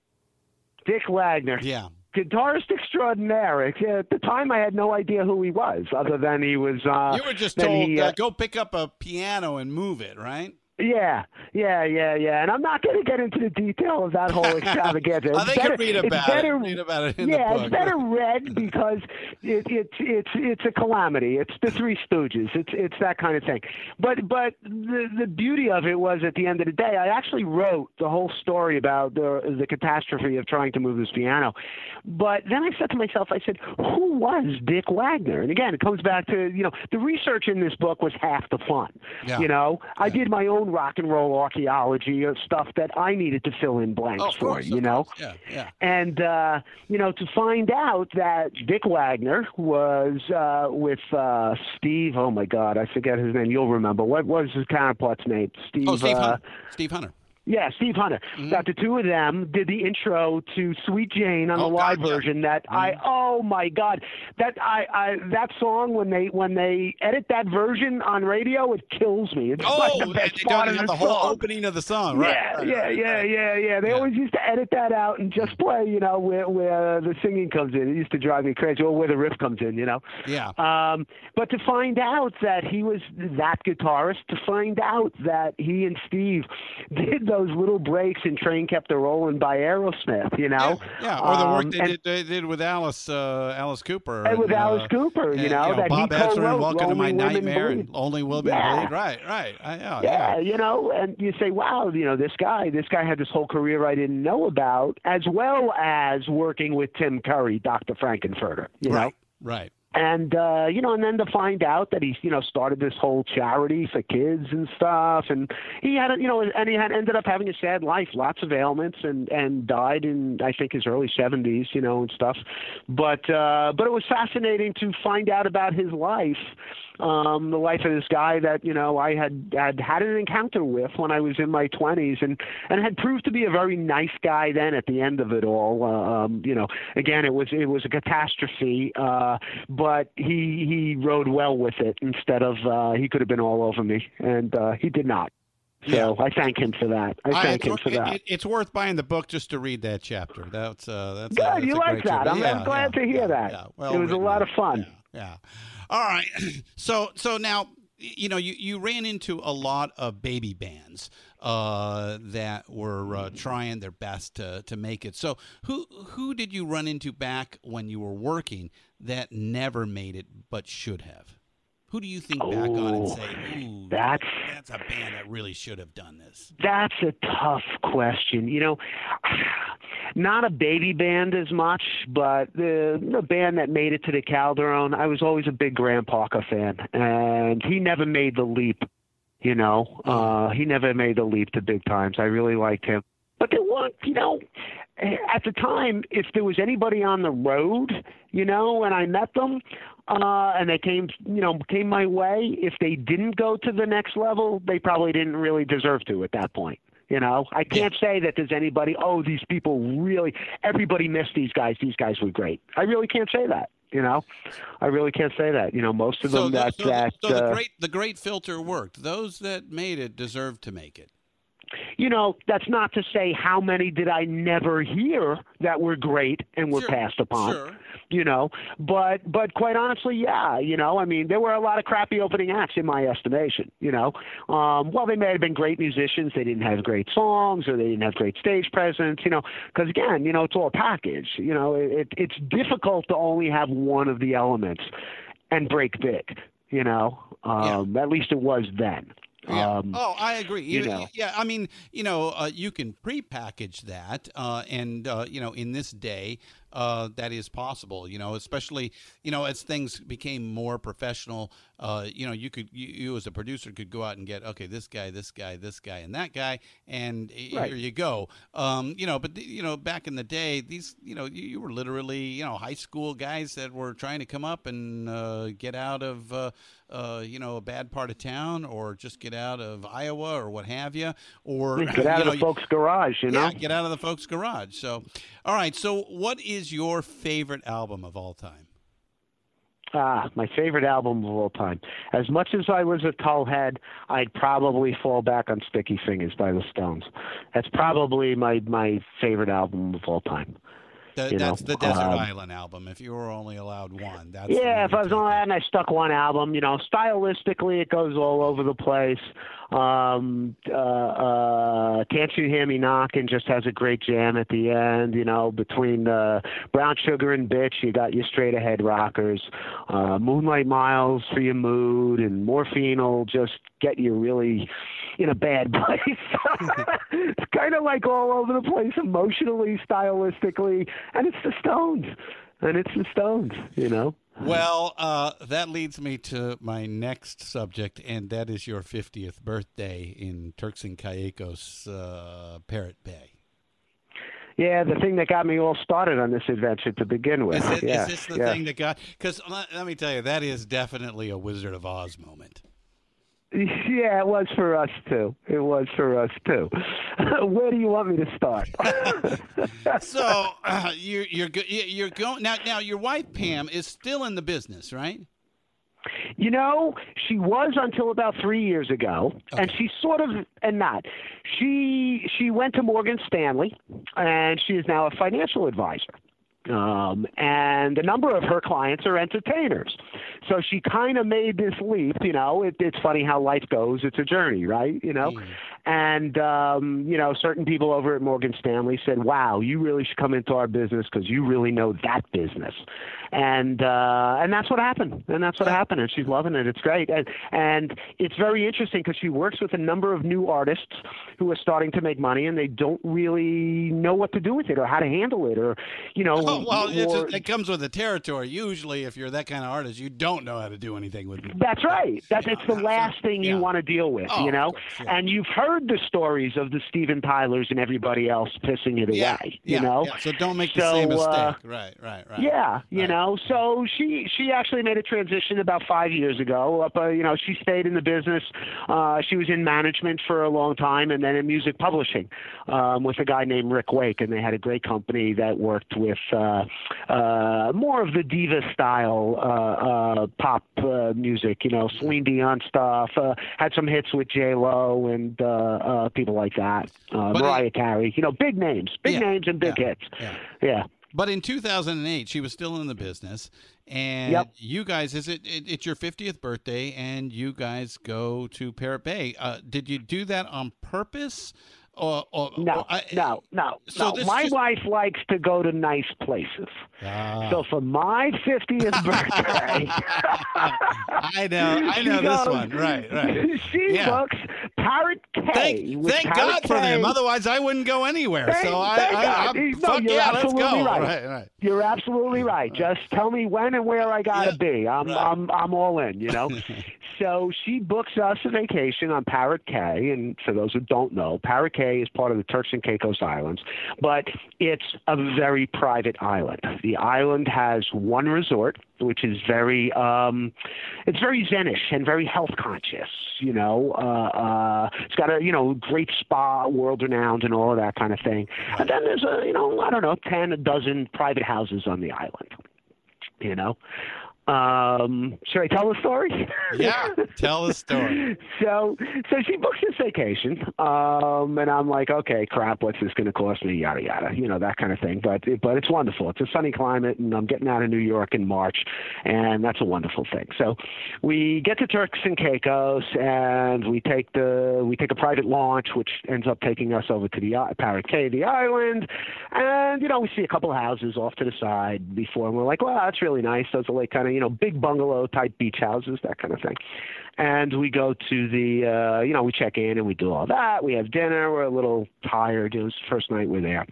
Dick Wagner. Yeah. Guitarist extraordinaire. At the time, I had no idea who he was, other than he was. Uh, You were just told he, uh, uh, go pick up a piano and move it, right? Yeah, yeah, yeah, yeah. And I'm not going to get into the detail of that whole extravaganza. *laughs* It's they better, read about better, it. Read about it in yeah, the book. it's better *laughs* read because it, it's it's it's a calamity. It's the Three Stooges. It's it's that kind of thing. But but the the beauty of it was at the end of the day, I actually wrote the whole story about the the catastrophe of trying to move this piano. But then I said to myself, I said, who was Dick Wagner? And again, it comes back to you know the research in this book was half the fun. Yeah. You know, I did my own rock and roll archaeology of stuff that I needed to fill in blanks Oh, for. course, You know. course. Yeah, yeah. And uh, you know, to find out that Dick Wagner was uh, with uh, Steve. Oh my God, I forget his name. You'll remember. What was his counterpart's name? Steve. Oh, Steve uh, Hunter. Steve Hunter. Yeah, Steve Hunter. Mm-hmm. That the two of them did the intro to Sweet Jane on Oh, the live God, yeah. version. That I oh my God, that I, I that song when they when they edit that version on radio, it kills me. It's Oh, like the they best don't part of have the the whole opening of the song, right? Yeah, right, yeah, right, yeah, right. yeah, yeah. They Yeah. always used to edit that out and just play, you know, where where the singing comes in. It used to drive me crazy, or where the riff comes in, you know. Yeah. Um, but to find out that he was that guitarist, to find out that he and Steve *laughs* did those little breaks and Train Kept a Rolling by Aerosmith, you know. Yeah, or the work Um, they, and- did, they did with Alice uh, Alice Cooper. And with uh, Alice Cooper, you and, know, that Bob Ezrin and Welcome to My Nightmare and Only Women Yeah. Bleed. Right, right. I, yeah, yeah, you know, and you say, wow, you know, this guy, this guy had this whole career I didn't know about, as well as working with Tim Curry, Dr. Frankenfurter, you know. Right, right. And uh, you know, and then to find out that he's you know started this whole charity for kids and stuff, and he had a, you know, and he had ended up having a sad life, lots of ailments, and and died in I think his early seventies, you know, and stuff. But uh, but it was fascinating to find out about his life, um, the life of this guy that you know I had had had an encounter with when I was in my twenties, and and had proved to be a very nice guy then at the end of it all. Uh, um, you know, again, it was it was a catastrophe, uh, but he he rode well with it instead of uh, he could have been all over me, and uh, he did not. So I thank him for that. I thank it's, him for that. it- it's worth buying the book just to read that chapter. That's uh, that's Good, you like great that. I'm- I'm glad yeah, to hear yeah, that. yeah. It Well was a lot of fun. Yeah. All right. *clears throat* So so now you know you, you ran into a lot of baby bands uh, that were uh, trying their best to, to make it. So who who did you run into back when you were working that never made it but should have? Who do you think back on and Oh, say, "Ooh, that's- that's a band that really should have done this"? That's a tough question. You know, not a baby band as much, but the the band that made it to the Calderone. I was always a big Graham Parker fan, and he never made the leap. You know, uh, he never made the leap to big times. I really liked him, but there was, you know, at the time, if there was anybody on the road, you know, and I met them, uh, and they came, you know, came my way. If they didn't go to the next level, they probably didn't really deserve to at that point. You know, I can't say that there's anybody. Oh, these people really. Everybody missed these guys. These guys were great. I really can't say that. You know, I really can't say that. You know, most of them so, that the, so, that so the uh, great the great filter worked. Those that made it deserved to make it. You know, that's not to say how many did I never hear that were great and were Sure, passed upon. sure. You know, but but quite honestly, yeah, you know, I mean, there were a lot of crappy opening acts in my estimation. You know, um, while they may have been great musicians, they didn't have great songs or they didn't have great stage presence. You know, because again, you know, it's all a package. You know, it, it's difficult to only have one of the elements and break big. You know, um, at least it was then. Yeah. Um, oh, I agree. you You- know. Yeah, I mean, you know, uh, you can pre-package that, uh, and uh, you know, in this day, uh, that is possible. You know, especially you know as things became more professional. Uh, you know, you could you, you as a producer could go out and get okay, this guy, this guy, this guy, and that guy, and Right. here you go. Um, you know, but you know, back in the day, these you know, you, you were literally you know high school guys that were trying to come up and uh, get out of. Uh, you know, a bad part of town, or just get out of Iowa, or what have you, or Get out you of know, the folks' garage, you know. yeah, get out of the folks' garage. So, all right. So, what is your favorite album of all time? Ah, my favorite album of all time. As much as I was a Tullhead, I'd probably fall back on Sticky Fingers by the Stones. That's probably my my favorite album of all time. The, You know, that's the Desert um, Island album. If you were only allowed one, that's yeah, if I was only allowed, and I stuck one album, you know, stylistically it goes all over the place. Um, uh, uh, Can't You Hear Me Knocking just has a great jam at the end, you know, between uh, Brown Sugar and Bitch, you got your straight ahead rockers. Uh, Moonlight Miles for your mood, and Morphine will just get you really in a bad *laughs* place. *laughs* it's kind of like all over the place emotionally, stylistically, and it's the Stones. And it's the Stones, you know. Well, uh, that leads me to my next subject, and that is your 50th birthday in Turks and Caicos, uh, Parrot Bay. Yeah, the thing that got me all started on this adventure to begin with. Is, it, yeah, is this the yeah. thing that got? Because let, let me tell you, that is definitely a Wizard of Oz moment. Yeah, it was for us too. It was for us too. *laughs* Where do you want me to start? *laughs* So *laughs* uh, you're you're go- you're going now. Now your wife Pam is still in the business, right? You know, she was until about three years ago, and Okay. she's sort of and not. She she went to Morgan Stanley, and she is now a financial advisor. Um, and a number of her clients are entertainers. So she kind of made this leap. You know, it, it's funny how life goes. It's a journey, right? You know, and um, you know, certain people over at Morgan Stanley said, "Wow, you really should come into our business because you really know that business." And uh, and that's what happened. And that's what happened. And she's loving it. It's great. And and it's very interesting because she works with a number of new artists who are starting to make money, and they don't really know what to do with it or how to handle it, or you know, Oh, well, it's or- it comes with the territory. Usually, if you're that kind of artist, you don't know how to do anything with it. That's right. That's it's the last thing you want to deal with, Oh, you know. course, yeah. And you've heard the stories of the Steven Tylers and everybody else pissing it away, yeah, you know. yeah. So don't make the same mistake. uh, right, right, right. Yeah, you Right. know. So she she actually made a transition about five years ago. Up, uh, you know, she stayed in the business. Uh, she was in management for a long time, and then in music publishing um, with a guy named Ric Wake, and they had a great company that worked with uh, uh, more of the diva style uh, uh, pop uh, music. You know, Celine Dion stuff. Uh, had some hits with J Lo and uh, uh, people like that. Uh, Mariah Carey. You know, big names, big Yeah, names, and big yeah, hits. yeah. yeah. But in 2008, she was still in the business, and Yep. you guys, is it, it? It's your 50th birthday, and you guys go to Parrot Bay. Uh, did you do that on purpose, Or, or, No, or I- no, no, so no. My just- wife likes to go to nice places. Ah. So for my 50th birthday, *laughs* I know, I know this goes- one. Right, right. She Yeah. books Parrot Cay. Thank, thank Parrot God for K. them. Otherwise, I wouldn't go anywhere. Thank- so I, thank I, I'm, No, fuck yeah, let's go. right. right, right. You're absolutely right. Just tell me when and where I gotta Yeah, be. I'm right. I'm I'm all in. You know. *laughs* so she books us a vacation on Parrot Cay, and for those who don't know, Parrot Is part of the Turks and Caicos Islands, but it's a very private island. The island has one resort, which is very um, it's very zenish and very health conscious. You know, uh, uh, it's got a you know great spa, world renowned, and all of that kind of thing. And then there's a you know I don't know ten a dozen private houses on the island. You know, um, should I tell the story? Yeah, tell the story. *laughs* so so she books this vacation um and i'm like okay crap what's this going to cost me? Yada yada you know that kind of thing. But but it's wonderful. It's a sunny climate and i'm getting out of new york in march and that's a wonderful thing. So we get to turks and caicos and we take the we take a private launch which ends up taking us over to the cay the island. And you know we see a couple of houses off to the side before and we're like well that's really nice. Those are like kind of you know big bungalow type beach houses that kind of thing. And we go to the uh you know we check in and we do all that. We have dinner. We're a little tired. It was the first night we're there.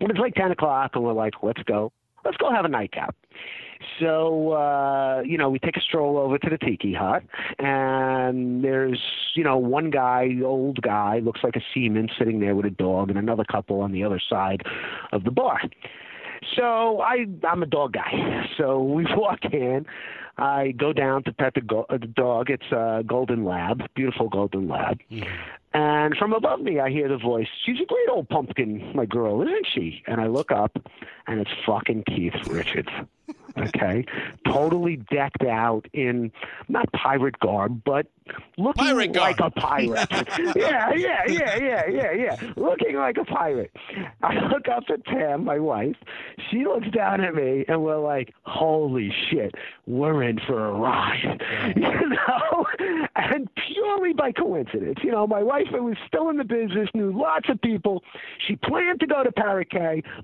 But it's like ten o'clock and we're like let's go. Let's go have a nightcap. So uh you know we take a stroll over to the tiki hut and there's you know one guy old guy looks like a seaman sitting there with a dog and another couple on the other side of the bar so I I'm a dog guy. *laughs* So we walk in. I go down to pet the, go- uh, the dog. It's a golden lab, beautiful golden lab. And from above me, I hear the voice. She's a great old pumpkin, my girl, isn't she? And I look up, and it's fucking Keith Richards. *laughs* Okay, totally decked out in not pirate garb, but looking Pirate garb. like a pirate. *laughs* yeah, yeah, yeah, yeah, yeah, yeah. Looking like a pirate. I look up at Pam, my wife. She looks down at me, and we're like, "Holy shit, we're in for a ride," *laughs* you know. And purely by coincidence, you know, my wife who was still in the business, knew lots of people. She planned to go to Parrot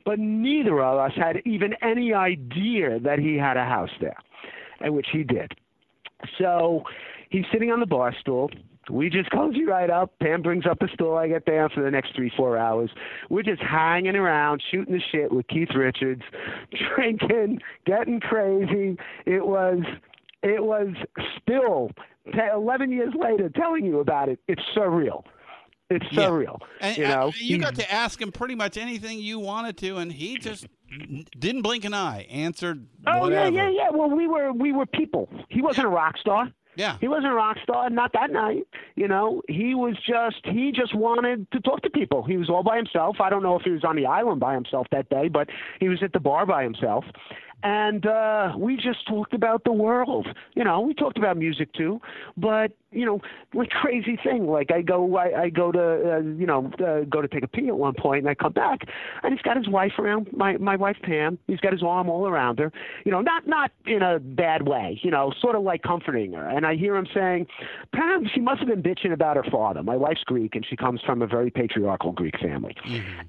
but neither of us had even any idea that he had a house there, and which he did. So he's sitting on the bar stool. We just cozy right up. Pam brings up the stool. I get there for the next three, four hours. We're just hanging around, shooting the shit with Keith Richards, *laughs* drinking, getting crazy. It was, it was still 11 years later telling you about it. It's surreal. It's Yeah. surreal. And you know, you got to ask him pretty much anything you wanted to, and he just didn't blink an eye. Answered Oh whatever. yeah, yeah, yeah. Well, we were we were people. He wasn't a rock star. Yeah. He wasn't a rock star, not that night. You know, he was just he just wanted to talk to people. He was all by himself. I don't know if he was on the island by himself that day, but he was at the bar by himself. And uh we just talked about the world. You know, we talked about music too, but you know, like crazy thing. Like I go, I, I go to, uh, you know, uh, go to take a pee at one point, and I come back, and he's got his wife around my my wife Pam. He's got his arm all around her. You know, not not in a bad way. You know, sort of like comforting her. And I hear him saying, Pam, she must have been bitching about her father. My wife's Greek, and she comes from a very patriarchal Greek family,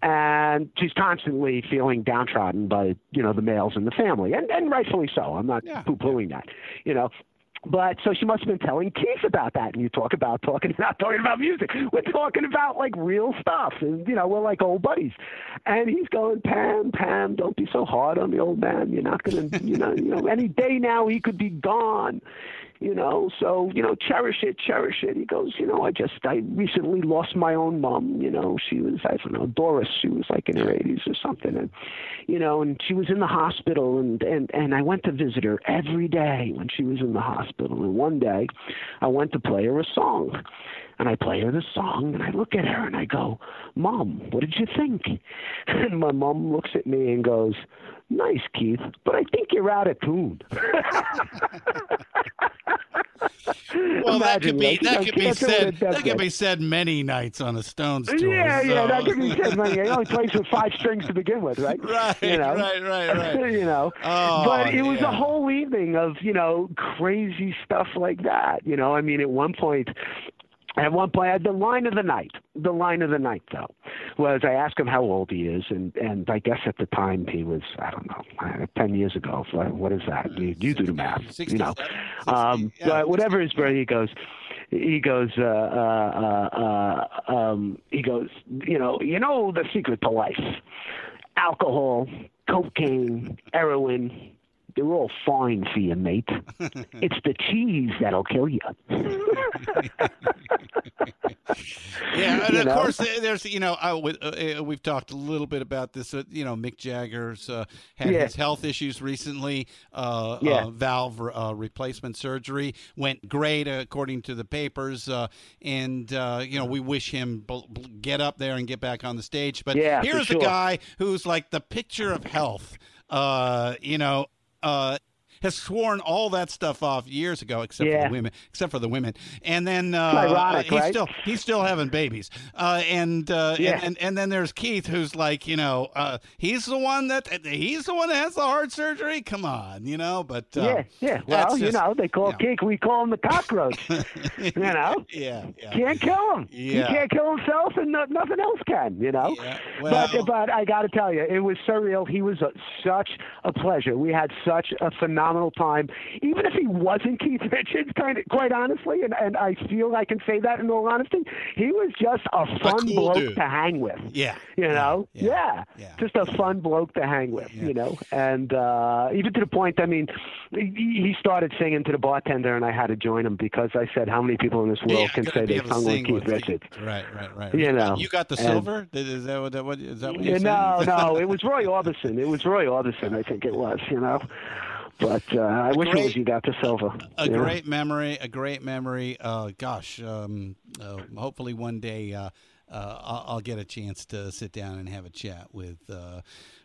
and she's constantly feeling downtrodden by you know the males in the family, and and rightfully so. I'm not Yeah. poo-pooing that. You know, but so she must have been telling Keith about that. And you talk about talking, *laughs* not talking about music. We're talking about like real stuff. And, you know, we're like old buddies. And he's going, Pam, Pam, don't be so hard on the old man. You're not going to, you know, you know, any day now he could be gone. You know, so, you know, cherish it, cherish it. He goes, you know, I just, I recently lost my own mom. You know, she was, I don't know, Doris, she was like in her 80s or something. And, you know, and she was in the hospital and, and, and I went to visit her every day when she was in the hospital. And one day I went to play her a song and I play her the song and I look at her and I go, Mom, what did you think? *laughs* And my mom looks at me and goes, Nice, Keith, but I think you're out of tune. *laughs* Well, that Imagine, could be you that could be it said that could be said many nights on a Stones tour. Yeah, yeah, that could be said. Man, he only plays with five strings to begin with, right? *laughs* Right, you know? right, right, *laughs* right. you know, Oh, but it was yeah. a whole evening of you know crazy stuff like that. You know, I mean, at one point, At one point, the line of the night, the line of the night, though, was I asked him how old he is, and and I guess at the time he was, I don't know, uh, ten years ago. uh, What is that? You, you do the math, you know. 67, Um, yeah, but whatever his birthday, he goes, he goes, uh, uh, uh, uh, um, he goes, you know, you know the secret to life: alcohol, cocaine, heroin. They're all fine for you, mate. *laughs* it's the cheese that'll kill you. *laughs* Yeah, and You of know? course, there's you know, I, uh, uh, we've talked a little bit about this. Uh, you know, Mick Jagger's uh, had Yeah. his health issues recently. Uh, Yeah. uh, valve uh, replacement surgery went great according to the papers, uh, and uh, you know, we wish him get up there and get back on the stage. But Yeah, here's a guy who's like the picture of health. Uh, you know. Uh, has sworn all that stuff off years ago, except for the women. Except for the women, and then uh, ironic, he's right? still he's still having babies. Uh, and, uh, Yeah. and and and then there's Keith, who's like, you know, uh, he's the one that he's the one that has the heart surgery. Come on, you know. But uh, yeah, yeah. Well, you know, they call yeah. Kink, we call him the cockroach. *laughs* you know, yeah, yeah. can't kill him. Yeah. He can't kill himself, and no, nothing else can. You know. Yeah, well- but but I got to tell you, it was surreal. He was a, such a pleasure. We had such a phenomenal time. Even if he wasn't Keith *laughs* Richards, kind of quite honestly, and and I feel I can say that in all honesty, he was just a fun cool bloke dude. to hang with. Yeah, You know, yeah, yeah, yeah. just a fun bloke to hang with. You know, and uh, even to the point, I mean, he started singing to the bartender, and I had to join him because I said, "How many people in this world Yeah, can say they sung with Keith with Richards?" Right, right, right. You know, you got the and- silver. Is that what? Is that? What you Yeah, no, no, it *laughs* was Roy Orbison. It was Roy Orbison, I think it was. You know, but uh, I wish it great- was you got to silver. a know? great memory, a great memory. Uh, gosh, um, uh, hopefully one day uh, uh, I'll, I'll get a chance to sit down and have a chat with uh,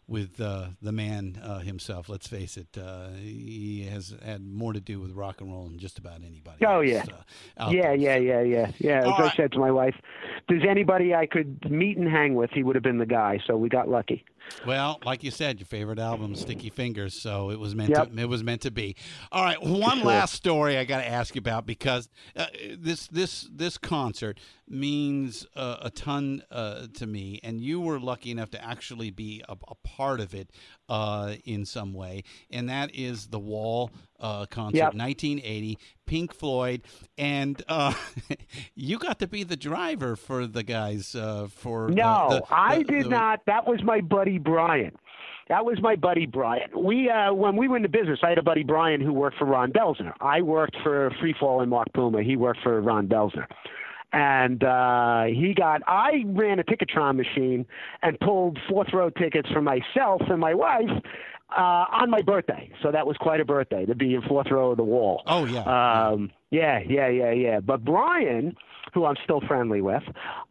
with uh, the man uh, himself. Let's face it, uh, he has had more to do with rock and roll than just about anybody. Oh, else, yeah. Yeah, yeah, yeah, yeah, yeah. As All I said to my wife, if there's anybody I could meet and hang with, he would have been the guy. So we got lucky. Well, like you said, your favorite album, Sticky Fingers. So it was meant Yep. to. It was meant to be. All right, one sure. last story I got to ask you about because uh, this this this concert means uh, a ton uh, to me, and you were lucky enough to actually be a, a part of it uh, in some way, and that is the Wall uh, concert, Yep. 1980, Pink Floyd, and uh, *laughs* you got to be the driver for the guys uh, for. uh, No, the- I the- did the- not. That was my buddy Brian. That was my buddy Brian. We uh, when we were in the business, I had a buddy Brian who worked for Ron Delsener. I worked for Freefall and Mark Puma. He worked for Ron Delsener. And uh, he got. I ran a Ticketron machine and pulled fourth row tickets for myself and my wife uh, on my birthday. So that was quite a birthday to be in fourth row of the wall. Oh yeah. Um, yeah, yeah, yeah, yeah. But Brian, who I'm still friendly with,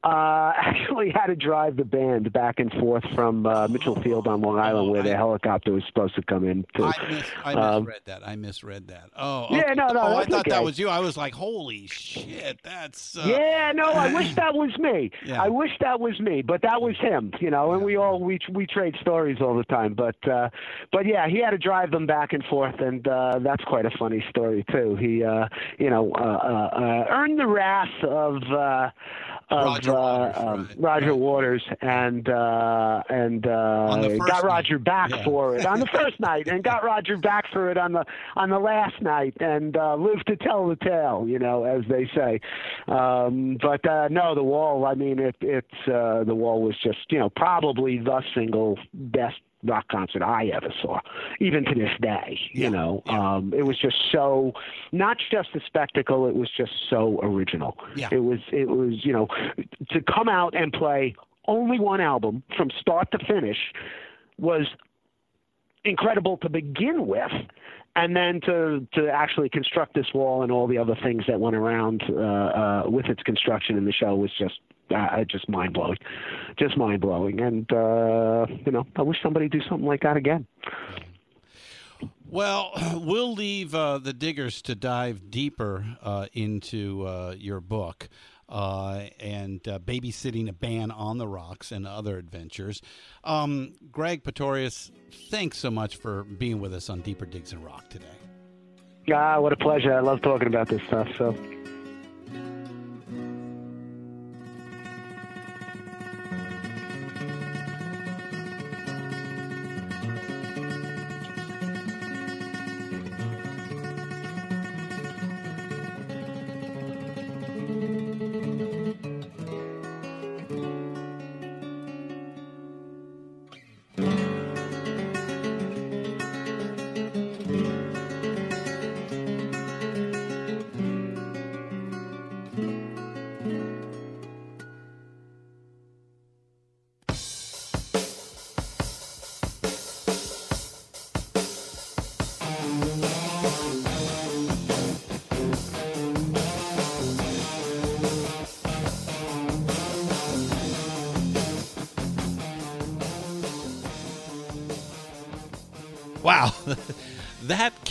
uh, *laughs* actually had to drive the band back and forth from uh, Mitchell Field on Long Island, where the helicopter was supposed to come in. To. I, mis- I Um, misread that. I misread that. Oh, Yeah, no, no, Oh, I thought that was you. I was like, holy shit, that's. Uh, yeah, no, I wish that was me. *laughs* Yeah. I wish that was me, but that was him, you know. And we all we we trade stories all the time, but uh, but yeah, he had to drive them back and forth, and uh, that's quite a funny story too. He, uh, you know, uh, uh, uh, earned the wrath of. Uh, of Roger uh, Waters, um, right, Roger right. Waters and uh, and uh, got night. Roger back Yeah. for it on the first night, and got Roger back for it on the on the last night, and uh, lived to tell the tale, you know, as they say. Um, but uh, no, the wall. I mean, it it's uh, the wall was just you know probably the single best rock concert I ever saw, even to this day. Yeah, You know, yeah. um, it was just so not just a spectacle; it was just so original. Yeah. It was it was you know to come out and play only one album from start to finish was incredible to begin with and then to to actually construct this wall and all the other things that went around uh, uh, with its construction in the show was just uh, just mind blowing, just mind blowing. And uh, you know, I wish somebody would do something like that again. Well, *clears throat* we'll leave uh, the diggers to dive deeper uh, into uh, your book uh, and uh, babysitting a band on the rocks and other adventures. Um, Greg Pretorius, thanks so much for being with us on Deeper Digs and Rock today. Ah, what a pleasure! I love talking about this stuff. So.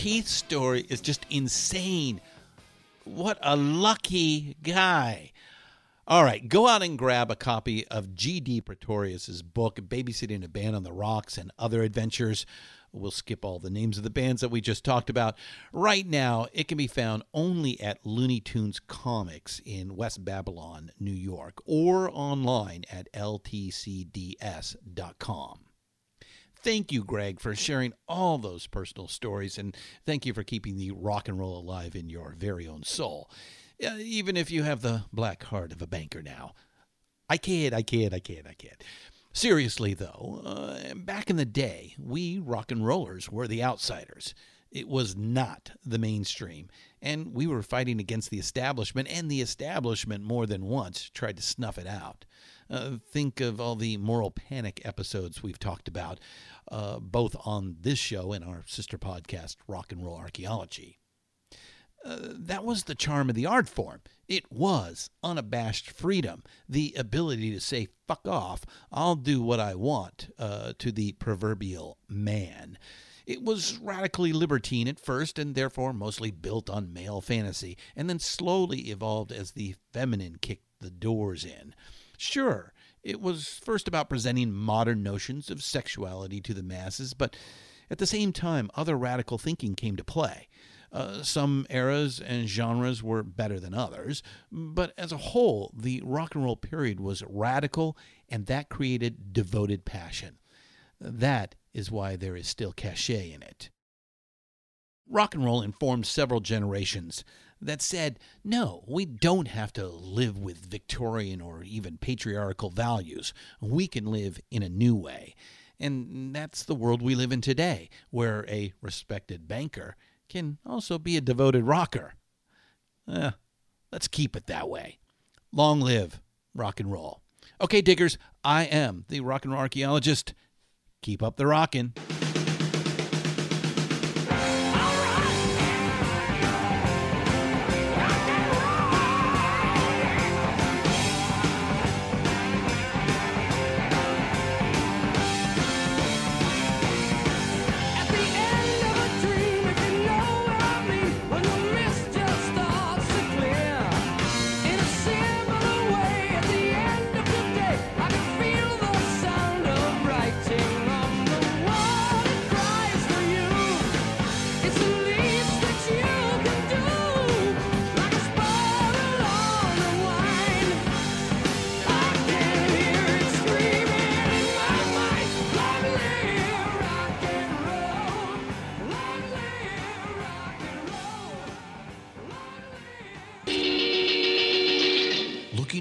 That Keith story is just insane. What a lucky guy. All right, go out and grab a copy of G.D. Pretorius's book, Babysitting a Band on the Rocks and Other Adventures. We'll skip all the names of the bands that we just talked about. Right now, it can be found only at Looney Tunes Comics in West Babylon, New York, or online at ltcds.com. Thank you, Greg, for sharing all those personal stories, and thank you for keeping the rock and roll alive in your very own soul even if you have the black heart of a banker now. I kid, I kid, I kid, I kid. Seriously, though, uh, back in the day, we rock and rollers were the outsiders. It was not the mainstream, and we were fighting against the establishment, and the establishment more than once tried to snuff it out. Uh, think of all the moral panic episodes we've talked about, uh, both on this show and our sister podcast, Rock and Roll Archaeology. Uh, that was the charm of the art form. It was unabashed freedom, the ability to say, fuck off, I'll do what I want uh, to the proverbial man. It was radically libertine at first, and therefore mostly built on male fantasy, and then slowly evolved as the feminine kicked the doors in. Sure, it was first about presenting modern notions of sexuality to the masses, but at the same time, other radical thinking came to play. Uh, some eras and genres were better than others, but as a whole, the rock and roll period was radical, and that created devoted passion. That is why there is still cachet in it. Rock and roll informed several generations that said, no, we don't have to live with Victorian or even patriarchal values. We can live in a new way. And that's the world we live in today, where a respected banker can also be a devoted rocker. Eh, let's keep it that way. Long live rock and roll. Okay, diggers, I am the rock and roll archaeologist. Keep up the rockin'.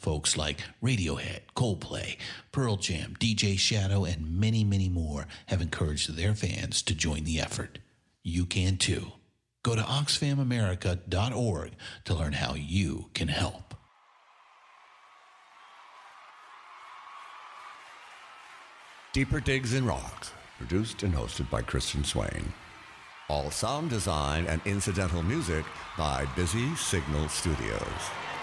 Folks like Radiohead, Coldplay, Pearl Jam, DJ Shadow, and many, many more have encouraged their fans to join the effort. You can too. Go to oxfamamerica.org to learn how you can help. Deeper Digs in Rocks, produced and hosted by Christian Swain. All sound design and incidental music by Busy Signal Studios.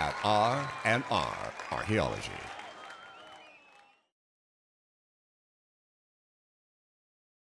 at R and R Archaeology.